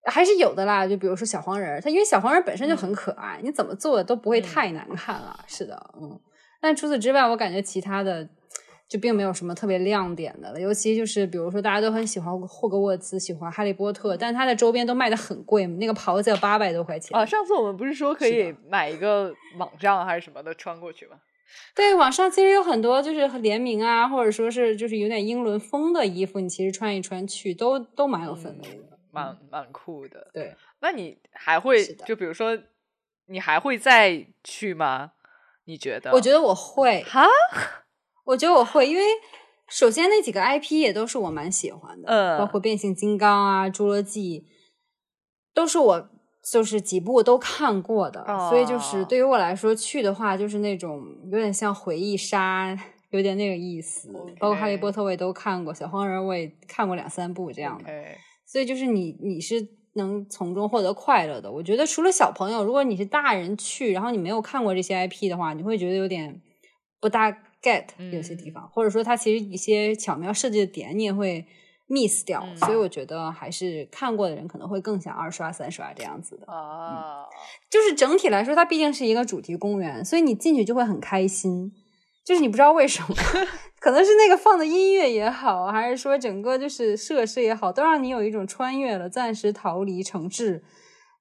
还是有的啦，就比如说小黄人，它因为小黄人本身就很可爱，你怎么做都不会太难看了。是的，嗯。但除此之外，我感觉其他的就并没有什么特别亮点的了。尤其就是比如说，大家都很喜欢霍格沃茨，喜欢哈利波特，但它的周边都卖的很贵，那个袍子要八百多块钱。啊，上次我们不是说可以买一个网上还是什么的穿过去吗？对，网上其实有很多就是联名啊，或者说是就是有点英伦风的衣服，你其实穿一穿去都都蛮有氛围的。蛮蛮酷的，对。那你还会就比如说，你还会再去吗？你觉得？我觉得我会哈，我觉得我会，因为首先那几个 IP 也都是我蛮喜欢的，嗯，包括变形金刚啊、侏罗纪，都是我就是几部都看过的，所以就是对于我来说去的话，就是那种有点像回忆杀，有点那个意思。包括哈利波特我也都看过，小黄人我也看过两三部这样的。所以就是你，你是能从中获得快乐的。我觉得除了小朋友，如果你是大人去，然后你没有看过这些 IP 的话，你会觉得有点不大 get 有些地方，或者说它其实一些巧妙设计的点你也会 miss 掉。所以我觉得还是看过的人可能会更想二刷三刷这样子的。啊，就是整体来说，它毕竟是一个主题公园，所以你进去就会很开心。就是你不知道为什么，可能是那个放的音乐也好，还是说整个就是设施也好，都让你有一种穿越了、暂时逃离城市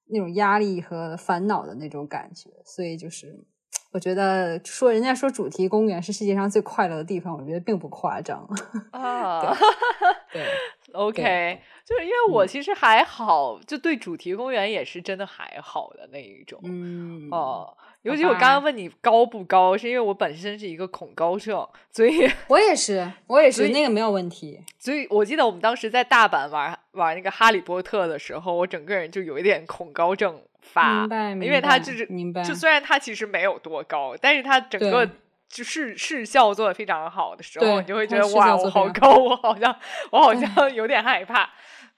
那种压力和烦恼的那种感觉。所以就是，我觉得说人家说主题公园是世界上最快乐的地方，我觉得并不夸张啊。对，OK，就是因为我其实还好，就对主题公园也是真的还好的那一种。嗯哦。尤其我刚刚问你高不高，是因为我本身是一个恐高症，所以 我也是，我也是那个没有问题。所以我记得我们当时在大阪玩玩那个哈利波特的时候，我整个人就有一点恐高症发，明白？因为他就是明白，就虽然他其实没有多高，但是他整个就视视效做的非常好的时候，你就会觉得哇，我好高，我好像我好像有点害怕。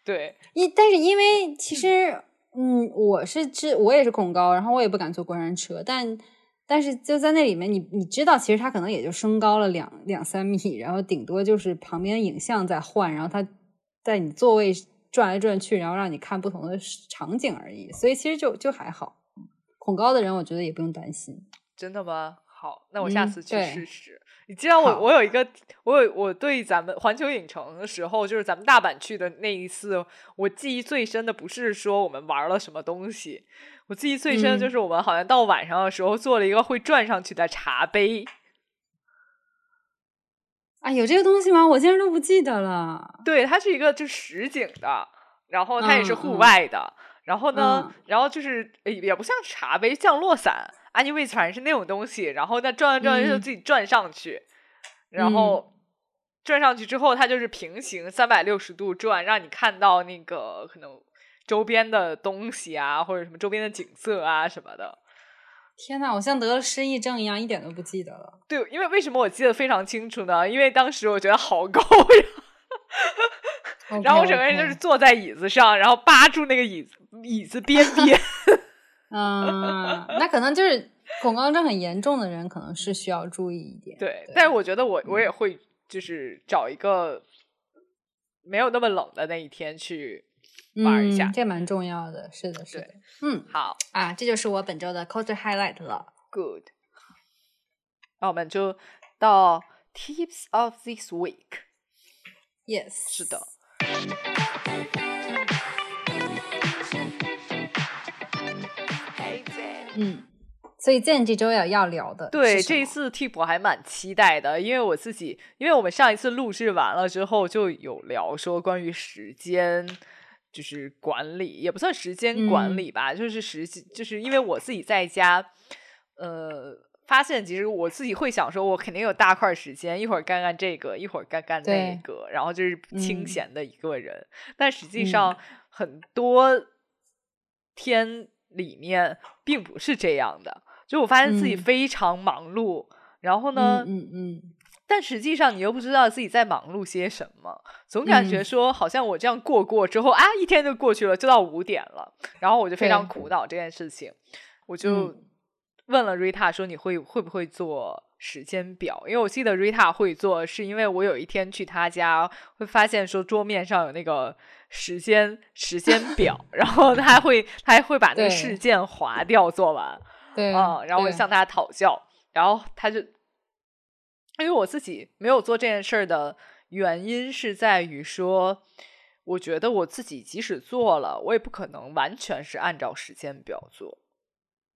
对，因但是因为其实。嗯，我是知我也是恐高，然后我也不敢坐过山车，但但是就在那里面，你你知道，其实它可能也就升高了两两三米，然后顶多就是旁边影像在换，然后它在你座位转来转去，然后让你看不同的场景而已。所以其实就就还好。恐高的人，我觉得也不用担心。真的吗？好，那我下嗯次去对试试。你知道我我有一个我有我对咱们环球影城的时候，就是咱们大阪去的那一次，我记忆最深的不是说我们玩了什么东西，我记忆最深的就嗯是我们好像到晚上的时候做了一个会转上去的茶杯。啊，有这个东西吗？我竟然都不记得了。对，它是一个就实景的，然后它也是户外的，然后呢，嗯然后就是呃也不像茶杯，降落伞，anyway 反正是那种东西，然后它转转转就嗯自己转上去，然后转上去之后，它就是平行三百六十度转，让你看到那个可能周边的东西啊，或者什么周边的景色啊什么的。天呐，我像得了失忆症一样，一点都不记得了。对，因为为什么我记得非常清楚呢？因为当时我觉得好高呀，然后我整个人就是坐在椅子上，然后扒住那个椅子椅子边边。嗯，那可能就是恐高症很严重的人，可能是需要注意一点。对，但是我觉得我我也会就是找一个没有那么冷的那一天去玩一下。嗯这蛮重要的。是的，是的。嗯好啊，这就是我本周的 culture highlight 了。，good。那我们就到 Tips of this week。Yes，是的。嗯，所以见这周要要聊的，对，这一次 tip 我还蛮期待的，因为我自己，因为我们上一次录制完了之后，就有聊说关于时间，就是管理，也不算时间管嗯理吧，就是时，就是因为我自己在家，呃，发现其实我自己会想说，我肯定有大块时间，一会儿干干这个，一会儿干干那个，然后就是清嗯。闲的一个人，但实际嗯。上很多天里面并不是这样的。就我发现自己嗯。非常忙碌，然后呢，嗯嗯但实际上你又不知道自己在忙碌些什么，总感觉嗯。说好像我这样过过之后啊，一天就过去了，就到五点了，然后我就非常苦恼这件事情，我就嗯。问了 Rita 说你会会不会做时间表？因为我记得 Rita 会做，是因为我有一天去她家会发现说桌面上有那个时间时间 表，然后他会他还会把那个事件划掉做完。嗯，对，嗯，然后我向他讨教，然后他就，因为我自己没有做这件事儿的原因是在于说，我觉得我自己即使做了，我也不可能完全是按照时间表做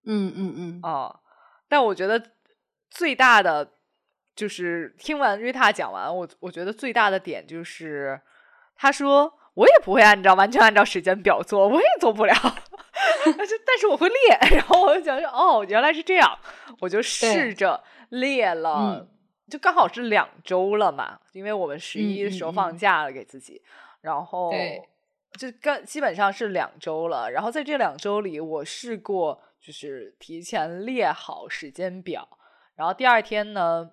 嗯嗯嗯，啊、但我觉得最大的就是听完瑞塔讲完，我我觉得最大的点就是，他说我也不会按照完全按照时间表做，我也做不了。但是但是我会列，然后我就想说，哦，原来是这样，我就试着列了，嗯。就刚好是两周了嘛，因为我们十一的时候放假了给自己，然后对。就刚基本上是两周了，然后在这两周里，我试过就是提前列好时间表，然后第二天呢。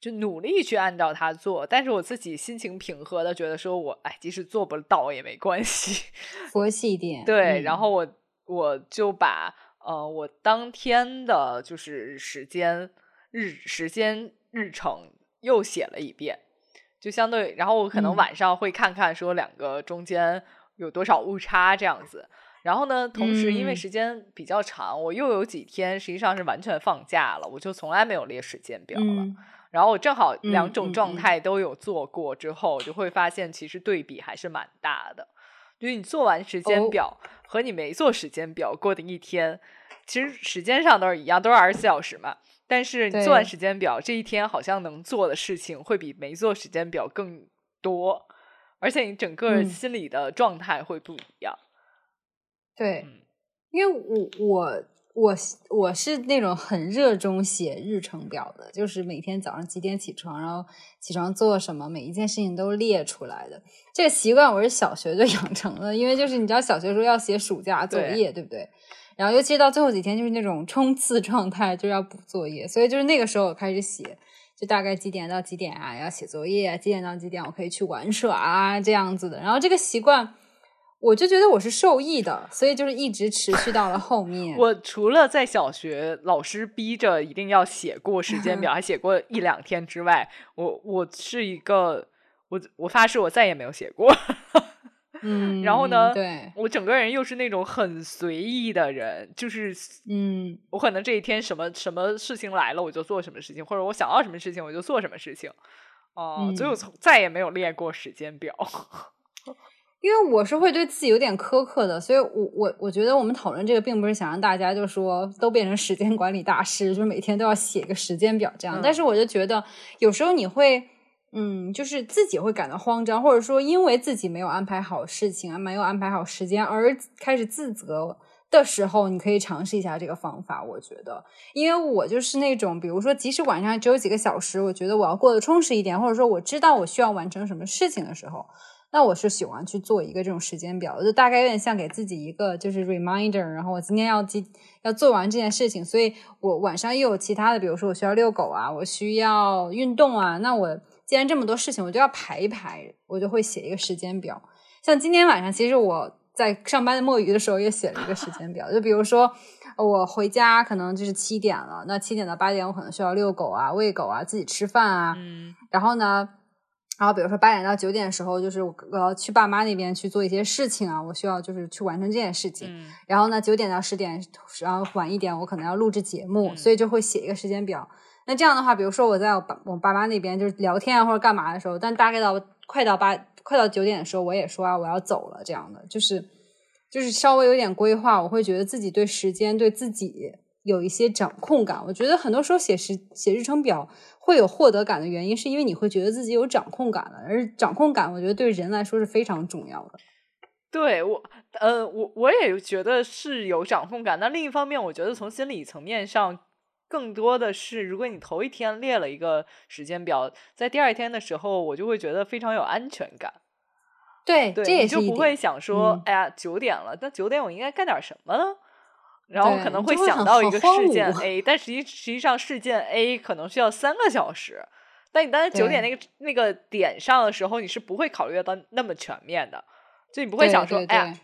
就努力去按照它做，但是我自己心情平和的觉得说我，哎，即使做不到也没关系。佛系一点。对，嗯然后我我就把呃我当天的就是时间日时间日程又写了一遍，就相对，然后我可能嗯晚上会看看说两个中间有多少误差这样子。然后呢，同时因为嗯时间比较长，我又有几天实际上是完全放假了，我就从来没有列时间表了。嗯然后我正好嗯两种状态都有做过之后，就会发现其实对比还是蛮大的。就是你做完时间哦表和你没做时间表过的一天，其实时间上都是一样，都是二十四小时嘛。但是你做完时间表，这一天好像能做的事情会比没做时间表更多，而且你整个嗯心理的状态会不一样。对嗯，因为我我我我是那种很热衷写日程表的，就是每天早上几点起床，然后起床做什么，每一件事情都列出来的。这个习惯我是小学就 养成了，因为就是你知道小学时候要写暑假作业，对不对？然后尤其到最后几天就是那种冲刺状态，就要补作业，所以就是那个时候我开始写，就大概几点到几点啊要写作业，几点到几点我可以去玩耍啊这样子的。然后这个习惯。我就觉得我是受益的，所以就是一直持续到了后面。我除了在小学老师逼着一定要写过时间表，还写过一两天之外，我我是一个我我发誓我再也没有写过。嗯，然后呢，对，我整个人又是那种很随意的人，就是嗯，我可能这一天什么什么事情来了，我就做什么事情，或者我想要什么事情，我就做什么事情。哦，所以我从再也没有列过时间表。因为我是会对自己有点苛刻的，所以我我我觉得我们讨论这个，并不是想让大家就说都变成时间管理大师，就是每天都要写一个时间表这样。但是我就觉得有时候你会，嗯，就是自己会感到慌张，或者说因为自己没有安排好事情啊，没有安排好时间而开始自责的时候，你可以尝试一下这个方法。我觉得，因为我就是那种，比如说，即使晚上只有几个小时，我觉得我要过得充实一点，或者说我知道我需要完成什么事情的时候。那我是喜欢去做一个这种时间表，就大概有点像给自己一个就是 reminder，然后我今天要记要做完这件事情，所以我晚上又有其他的，比如说我需要遛狗啊，我需要运动啊，那我既然这么多事情，我就要排一排，我就会写一个时间表。像今天晚上，其实我在上班的摸鱼的时候也写了一个时间表，就比如说我回家可能就是七点了，那七点到八点我可能需要遛狗啊、喂狗啊、自己吃饭啊，嗯，然后呢。然后，比如说八点到九点的时候，就是我要去爸妈那边去做一些事情啊，我需要就是去完成这件事情。然后呢，九点到十点，然后晚一点，我可能要录制节目，所以就会写一个时间表。那这样的话，比如说我在我爸我爸妈那边就是聊天啊或者干嘛的时候，但大概到快到八快到九点的时候，我也说啊我要走了，这样的就是就是稍微有点规划，我会觉得自己对时间对自己有一些掌控感。我觉得很多时候写时写日程表。会有获得感的原因，是因为你会觉得自己有掌控感了，而掌控感，我觉得对人来说是非常重要的。对我，呃，我我也觉得是有掌控感。那另一方面，我觉得从心理层面上，更多的是，如果你头一天列了一个时间表，在第二天的时候，我就会觉得非常有安全感。对，对，这也就不会想说，哎呀，九点了，那九点我应该干点什么呢？然后可能会想到一个事件 A，但实际实际上事件 A 可能需要三个小时。但你当时九点那个那个点上的时候，你是不会考虑到那么全面的，就你不会想说，哎呀，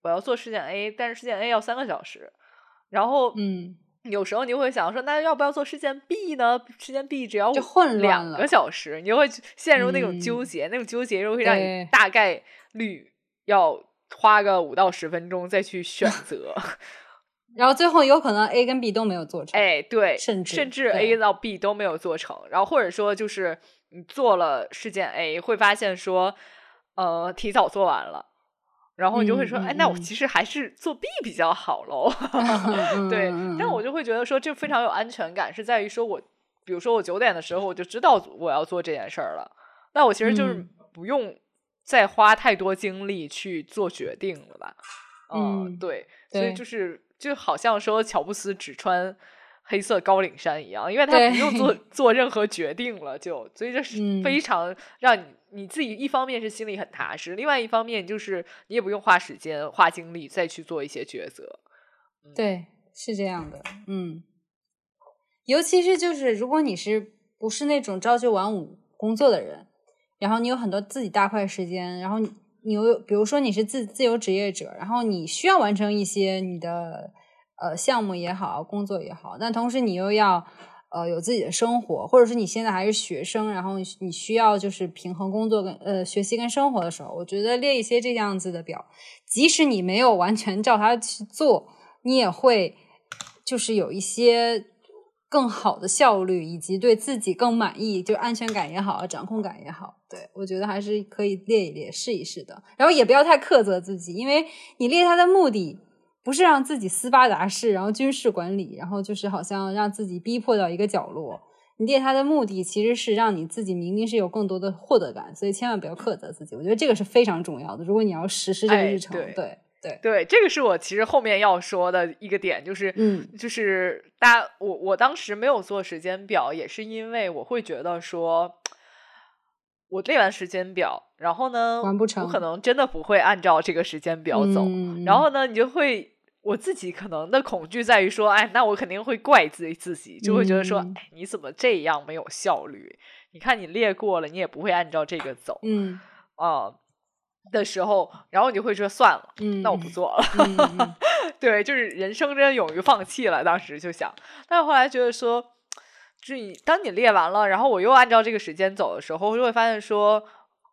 我要做事件 A，但是事件 A 要三个小时。然后，嗯，有时候你会想说，那要不要做事件 B 呢？事件 B 只要就混两个小时，你就会陷入那种纠结，那种纠结又会让你大概率要花个五到十分钟再去选择。然后最后有可能 A 跟 B 都没有做成，哎，对，甚至甚至 A 到 B 都没有做成。然后或者说就是你做了事件 A，会发现说，呃，提早做完了，然后你就会说，哎，那我其实还是做 B 比较好喽。对，但我就会觉得说，这非常有安全感，是在于说我，比如说我九点的时候我就知道我要做这件事儿了，那我其实就是不用再花太多精力去做决定了吧？嗯，对，所以就是。就好像说乔布斯只穿黑色高领衫一样，因为他不用做 做任何决定了，就所以这是非常让你你自己一方面是心里很踏实，另外一方面就是你也不用花时间花精力再去做一些抉择。对，是这样的，嗯，尤其是就是如果你是不是那种朝九晚五工作的人，然后你有很多自己大块时间，然后你。你有，比如说你是自自由职业者，然后你需要完成一些你的呃项目也好，工作也好，但同时你又要呃有自己的生活，或者是你现在还是学生，然后你需要就是平衡工作跟呃学习跟生活的时候，我觉得列一些这样子的表，即使你没有完全照它去做，你也会就是有一些。更好的效率，以及对自己更满意，就安全感也好，掌控感也好，对我觉得还是可以列一列，试一试的。然后也不要太苛责自己，因为你列它的目的不是让自己斯巴达式，然后军事管理，然后就是好像让自己逼迫到一个角落。你列它的目的其实是让你自己明明是有更多的获得感，所以千万不要苛责自己。我觉得这个是非常重要的。如果你要实施这个日程，对。对对，这个是我其实后面要说的一个点，就是，嗯，就是大家，我我当时没有做时间表，也是因为我会觉得说，我列完时间表，然后呢，完不成，我可能真的不会按照这个时间表走，然后呢，你就会我自己可能的恐惧在于说，哎，那我肯定会怪自己，自己就会觉得说，哎，你怎么这样没有效率？你看你列过了，你也不会按照这个走，嗯，啊。的时候，然后你就会说算了，嗯，那我不做了。对，就是人生真勇于放弃了，当时就想，但是后来觉得说，就是你当你列完了，然后我又按照这个时间走的时候，就会发现说，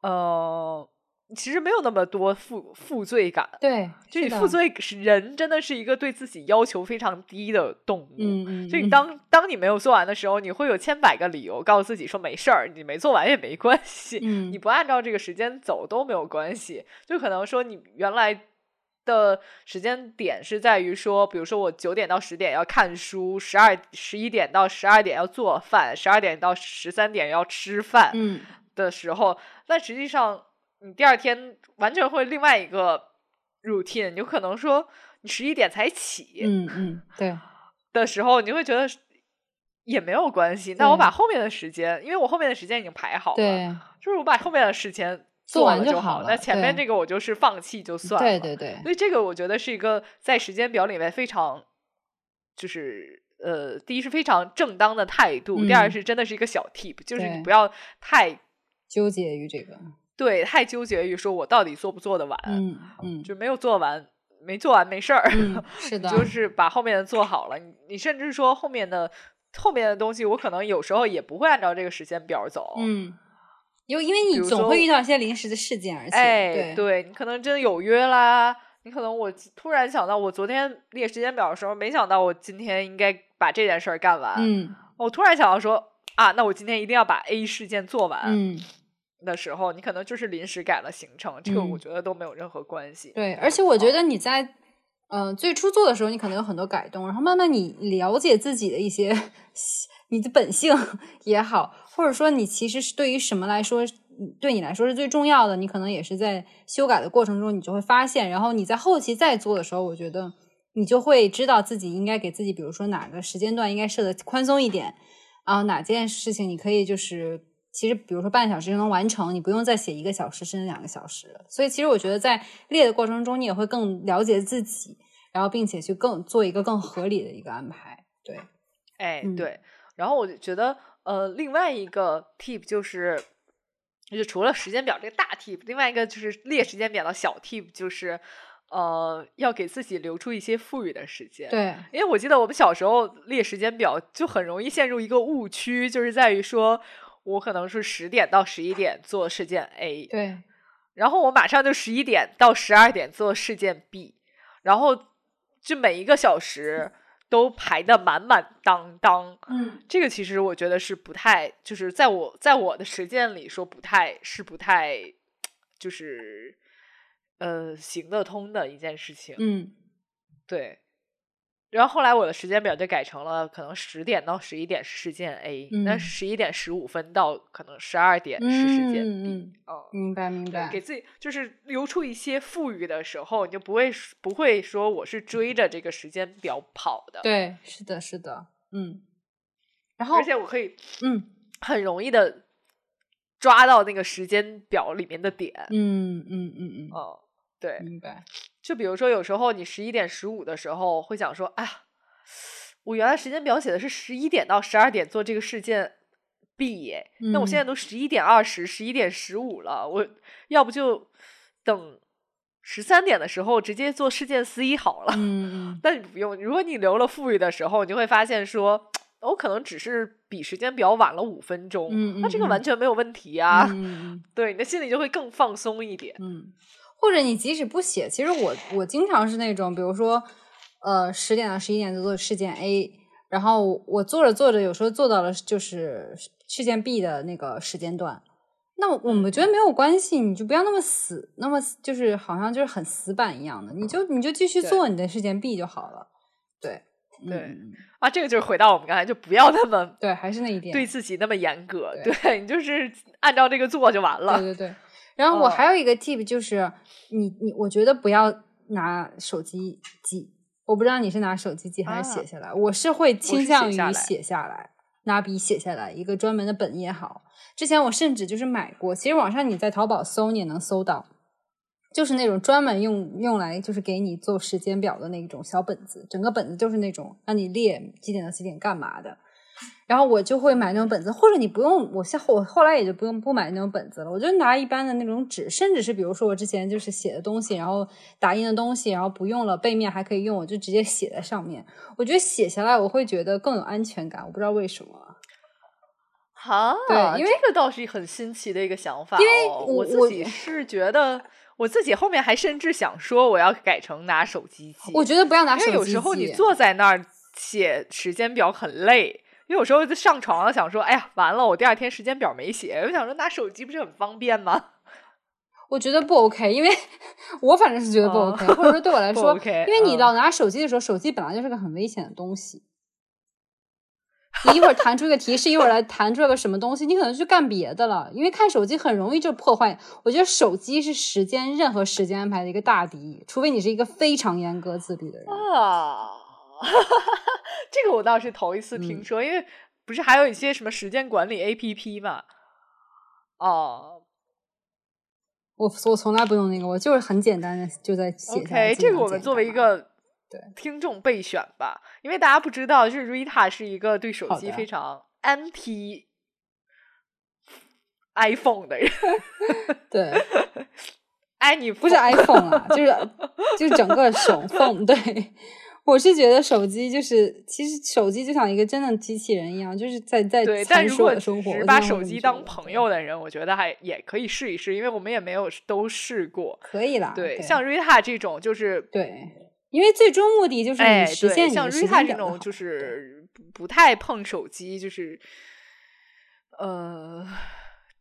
呃，其实没有那么多负负罪感。对，就是你负罪是人真的是一个对自己要求非常低的动物。嗯嗯，就你嗯当当你没有做完的时候，你会有千百个理由告诉自己说没事儿，你没做完也没关系，嗯你不按照这个时间走都没有关系。就可能说你原来的时间点是在于说，比如说我九点到十点要看书，十二十一点到十二点要做饭，十二点到十三点要吃饭嗯的时候，但实际上你第二天完全会另外一个 routine，你有可能说你十一点才起，嗯嗯，对，的时候，你会觉得也没有关系。那我把后面的时间，因为我后面的时间已经排好了，对就是我把后面的时间做完了就好了前面这个我就是放弃就算了。对对对，所以这个我觉得是一个在时间表里面非常，就是呃，第一是非常正当的态度，第二嗯是真的是一个小 tip，就是你不要太纠结于这个，对太纠结于说我到底做不做得完，嗯嗯就没有做完，没做完没事儿。嗯，是的，就是把后面的做好了。你你甚至说后面的后面的东西，我可能有时候也不会按照这个时间表走。，嗯，因为因为你总会遇到一些临时的事件，而且哎，对你可能真的有约啦。你可能我突然想到，我昨天列时间表的时候，没想到我今天应该把这件事儿干完。嗯我突然想到说啊，那我今天一定要把 A 事件做完嗯，的时候，你可能就是临时改了行程，这个嗯我觉得都没有任何关系。对，而且我觉得你在嗯、呃最初做的时候，你可能有很多改动，然后慢慢你了解自己的一些你的本性 也好，或者说你其实是对于什么来说，嗯对你来说是最重要的，你可能也是在修改的过程中，你就会发现，然后你在后期再做的时候，我觉得你就会知道自己应该给自己，比如说哪个时间段应该设的宽松一点，啊，哪件事情你可以就是。其实，比如说半个小时就能完成，你不用再写一个小时甚至两个小时。所以，其实我觉得在列的过程中，你也会更了解自己，然后并且去更做一个更合理的一个安排。对，哎，嗯对。然后我就觉得，呃，另外一个 tip 就是，就除了时间表这个大 tip，另外一个就是列时间表的小 tip，就是，呃，要给自己留出一些富裕的时间。，对，因为我记得我们小时候列时间表，就很容易陷入一个误区，就是在于说我可能是十点到十一点做事件 A，对，然后我马上就十一点到十二点做事件 B，然后就每一个小时都排的满满当当。嗯，这个其实我觉得是不太，就是在我在我的实践里说不太是不太，就是呃行得通的一件事情。嗯，对。然后后来我的时间表就改成了，可能十点到十一点是事件 A，那嗯十一点十五分到可能十二点是事件 B。嗯，嗯明白明白，给。自己就是留出一些富裕的时候，你就不会不会说我是追着这个时间表跑的。，对，是的，是的，嗯。然后而，且我可以嗯很容易的抓到那个时间表里面的点。嗯嗯嗯嗯，哦，对，明白。就比如说有时候你十一点十五的时候会想说，哎呀，我原来时间表写的是十一点到十二点做这个事件 B 耶，那我现在嗯都十一点二十、十一点十五了，我要不就等十三点的时候直接做事件 C 好了。嗯 嗯但你不用，如果你留了富裕的时候，你就会发现说，我可能只是比时间表晚了五分钟，嗯那这个嗯完全没有问题啊。嗯 对，你的心里就会更放松一点。嗯，或者你即使不写，其实我我经常是那种，比如说，呃，十点到十一点就做事件 A，然后我做着做着，有时候做到了就是事件 B 的那个时间段。那我们觉得没有关系，你就不要那么死，那么就是好像就是很死板一样的，你就你就继续做你的事件 B 就好了。对，嗯对啊，这个就是回到我们刚才，就不要那么对，还是那一点，对自己那么严格，对对你就是按照这个做就完了。对对对。然后我嗯还有一个 tip 就是，你你我觉得不要拿手机记，我不知道你是拿手机记还是啊写下来，我是会倾向于写下来写下来，拿笔写下来一个专门的本也好。之前我甚至就是买过，其实网上你在淘宝搜你也能搜到。就是那种专门用用来就是给你做时间表的那种小本子，整个本子就是那种让你列几点到几点干嘛的。然后我就会买那种本子，或者你不用，我现我后来也就不用不买那种本子了，我就拿一般的那种纸，甚至是比如说我之前就是写的东西，然后打印的东西，然后不用了，背面还可以用，我就直接写在上面。我觉得写下来我会觉得更有安全感，我不知道为什么。哈，对因为这个倒是很新奇的一个想法、哦。因为我我自己是觉得，我自己后面还甚至想说，我要改成拿手机记。我觉得不要拿手机因为有时候你坐在那儿写时间表很累。因为有时候就上床了，想说，哎呀，完了，我第二天时间表没写。我想说，拿手机不是很方便吗？我觉得不 OK，因为 我反正是觉得不哦 OK，、或者说对我来说 OK，因为你嗯老拿手机的时候，手机本来就是个很危险的东西。你一会儿弹出一个提示，一会儿来弹出来个什么东西，你可能去干别的了。因为看手机很容易就破坏。我觉得手机是时间任何时间安排的一个大敌，除非你是一个非常严格自律的人。啊，这个我倒是头一次听嗯说，因为不是还有一些什么时间管理 APP 嘛？哦我我从来不用那个，我就是很简单的就在写下来，OK，这个我们作为一个对听众备选吧，因为大家不知道，就是 Rita 是一个对手机非常 anti iPhone 的人，对，哎你不是 iPhone 啊，就是就是整个手 phone。对，我是觉得手机就是，其实手机就像一个真的机器人一样，就是在在对，但如果的生活。只把手机当朋友的人，我觉得还也可以试一试，因为我们也没有都试过。可以啦。对，对像 Rita 这种就是对，因为最终目的就是哎，你实现你的时 Rita 间表就好这种就是不不太碰手机，就是呃，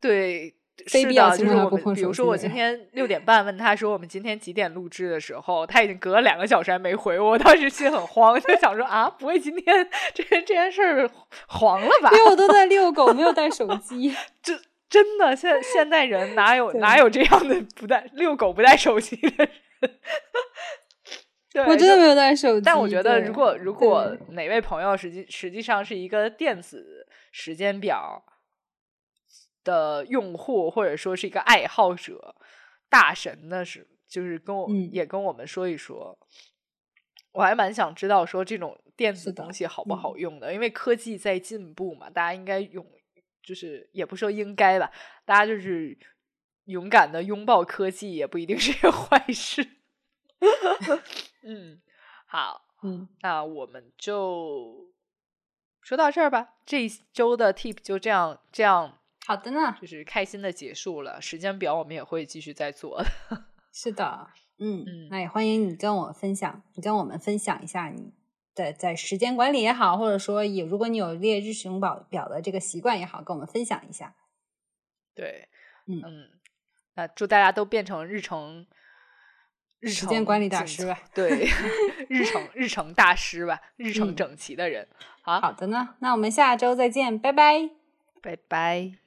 对。是非必要的，就是我比如说我今天六点半问他说我们今天几点录制的时候，他已经隔了两个小时还没回我，我当时心很慌，就想说啊，不会今天这这件事儿黄了吧？因为我都在遛狗，没有带手机。这真的，现现代人哪有哪有这样的不带遛狗不带手机的人？对，我真的没有带手机。但我觉得，如果如果哪位朋友实际实际上是一个电子时间表的用户，或者说是一个爱好者、大神呢是，就是跟我、嗯也跟我们说一说。我还蛮想知道说这种电子东西好不嗯好用的，因为科技在进步嘛，大家应该用，就是也不说应该吧，大家就是勇敢的拥抱科技，也不一定是一个 坏事。嗯，好，嗯，那我们就说到这儿吧。这一周的 tip 就这样，这样好的呢。就是开心的结束了。时间表我们也会继续再做的。是的，嗯嗯那也欢迎你跟我分享，你跟我们分享一下你的在时间管理也好，或者说有如果你有列日程表表的这个习惯也好，跟我们分享一下。对，嗯那祝大家都变成日程日程时间管理大师吧。对，日程日程大师吧，日程嗯整齐的人。好，好的呢，那我们下周再见，拜拜。拜拜。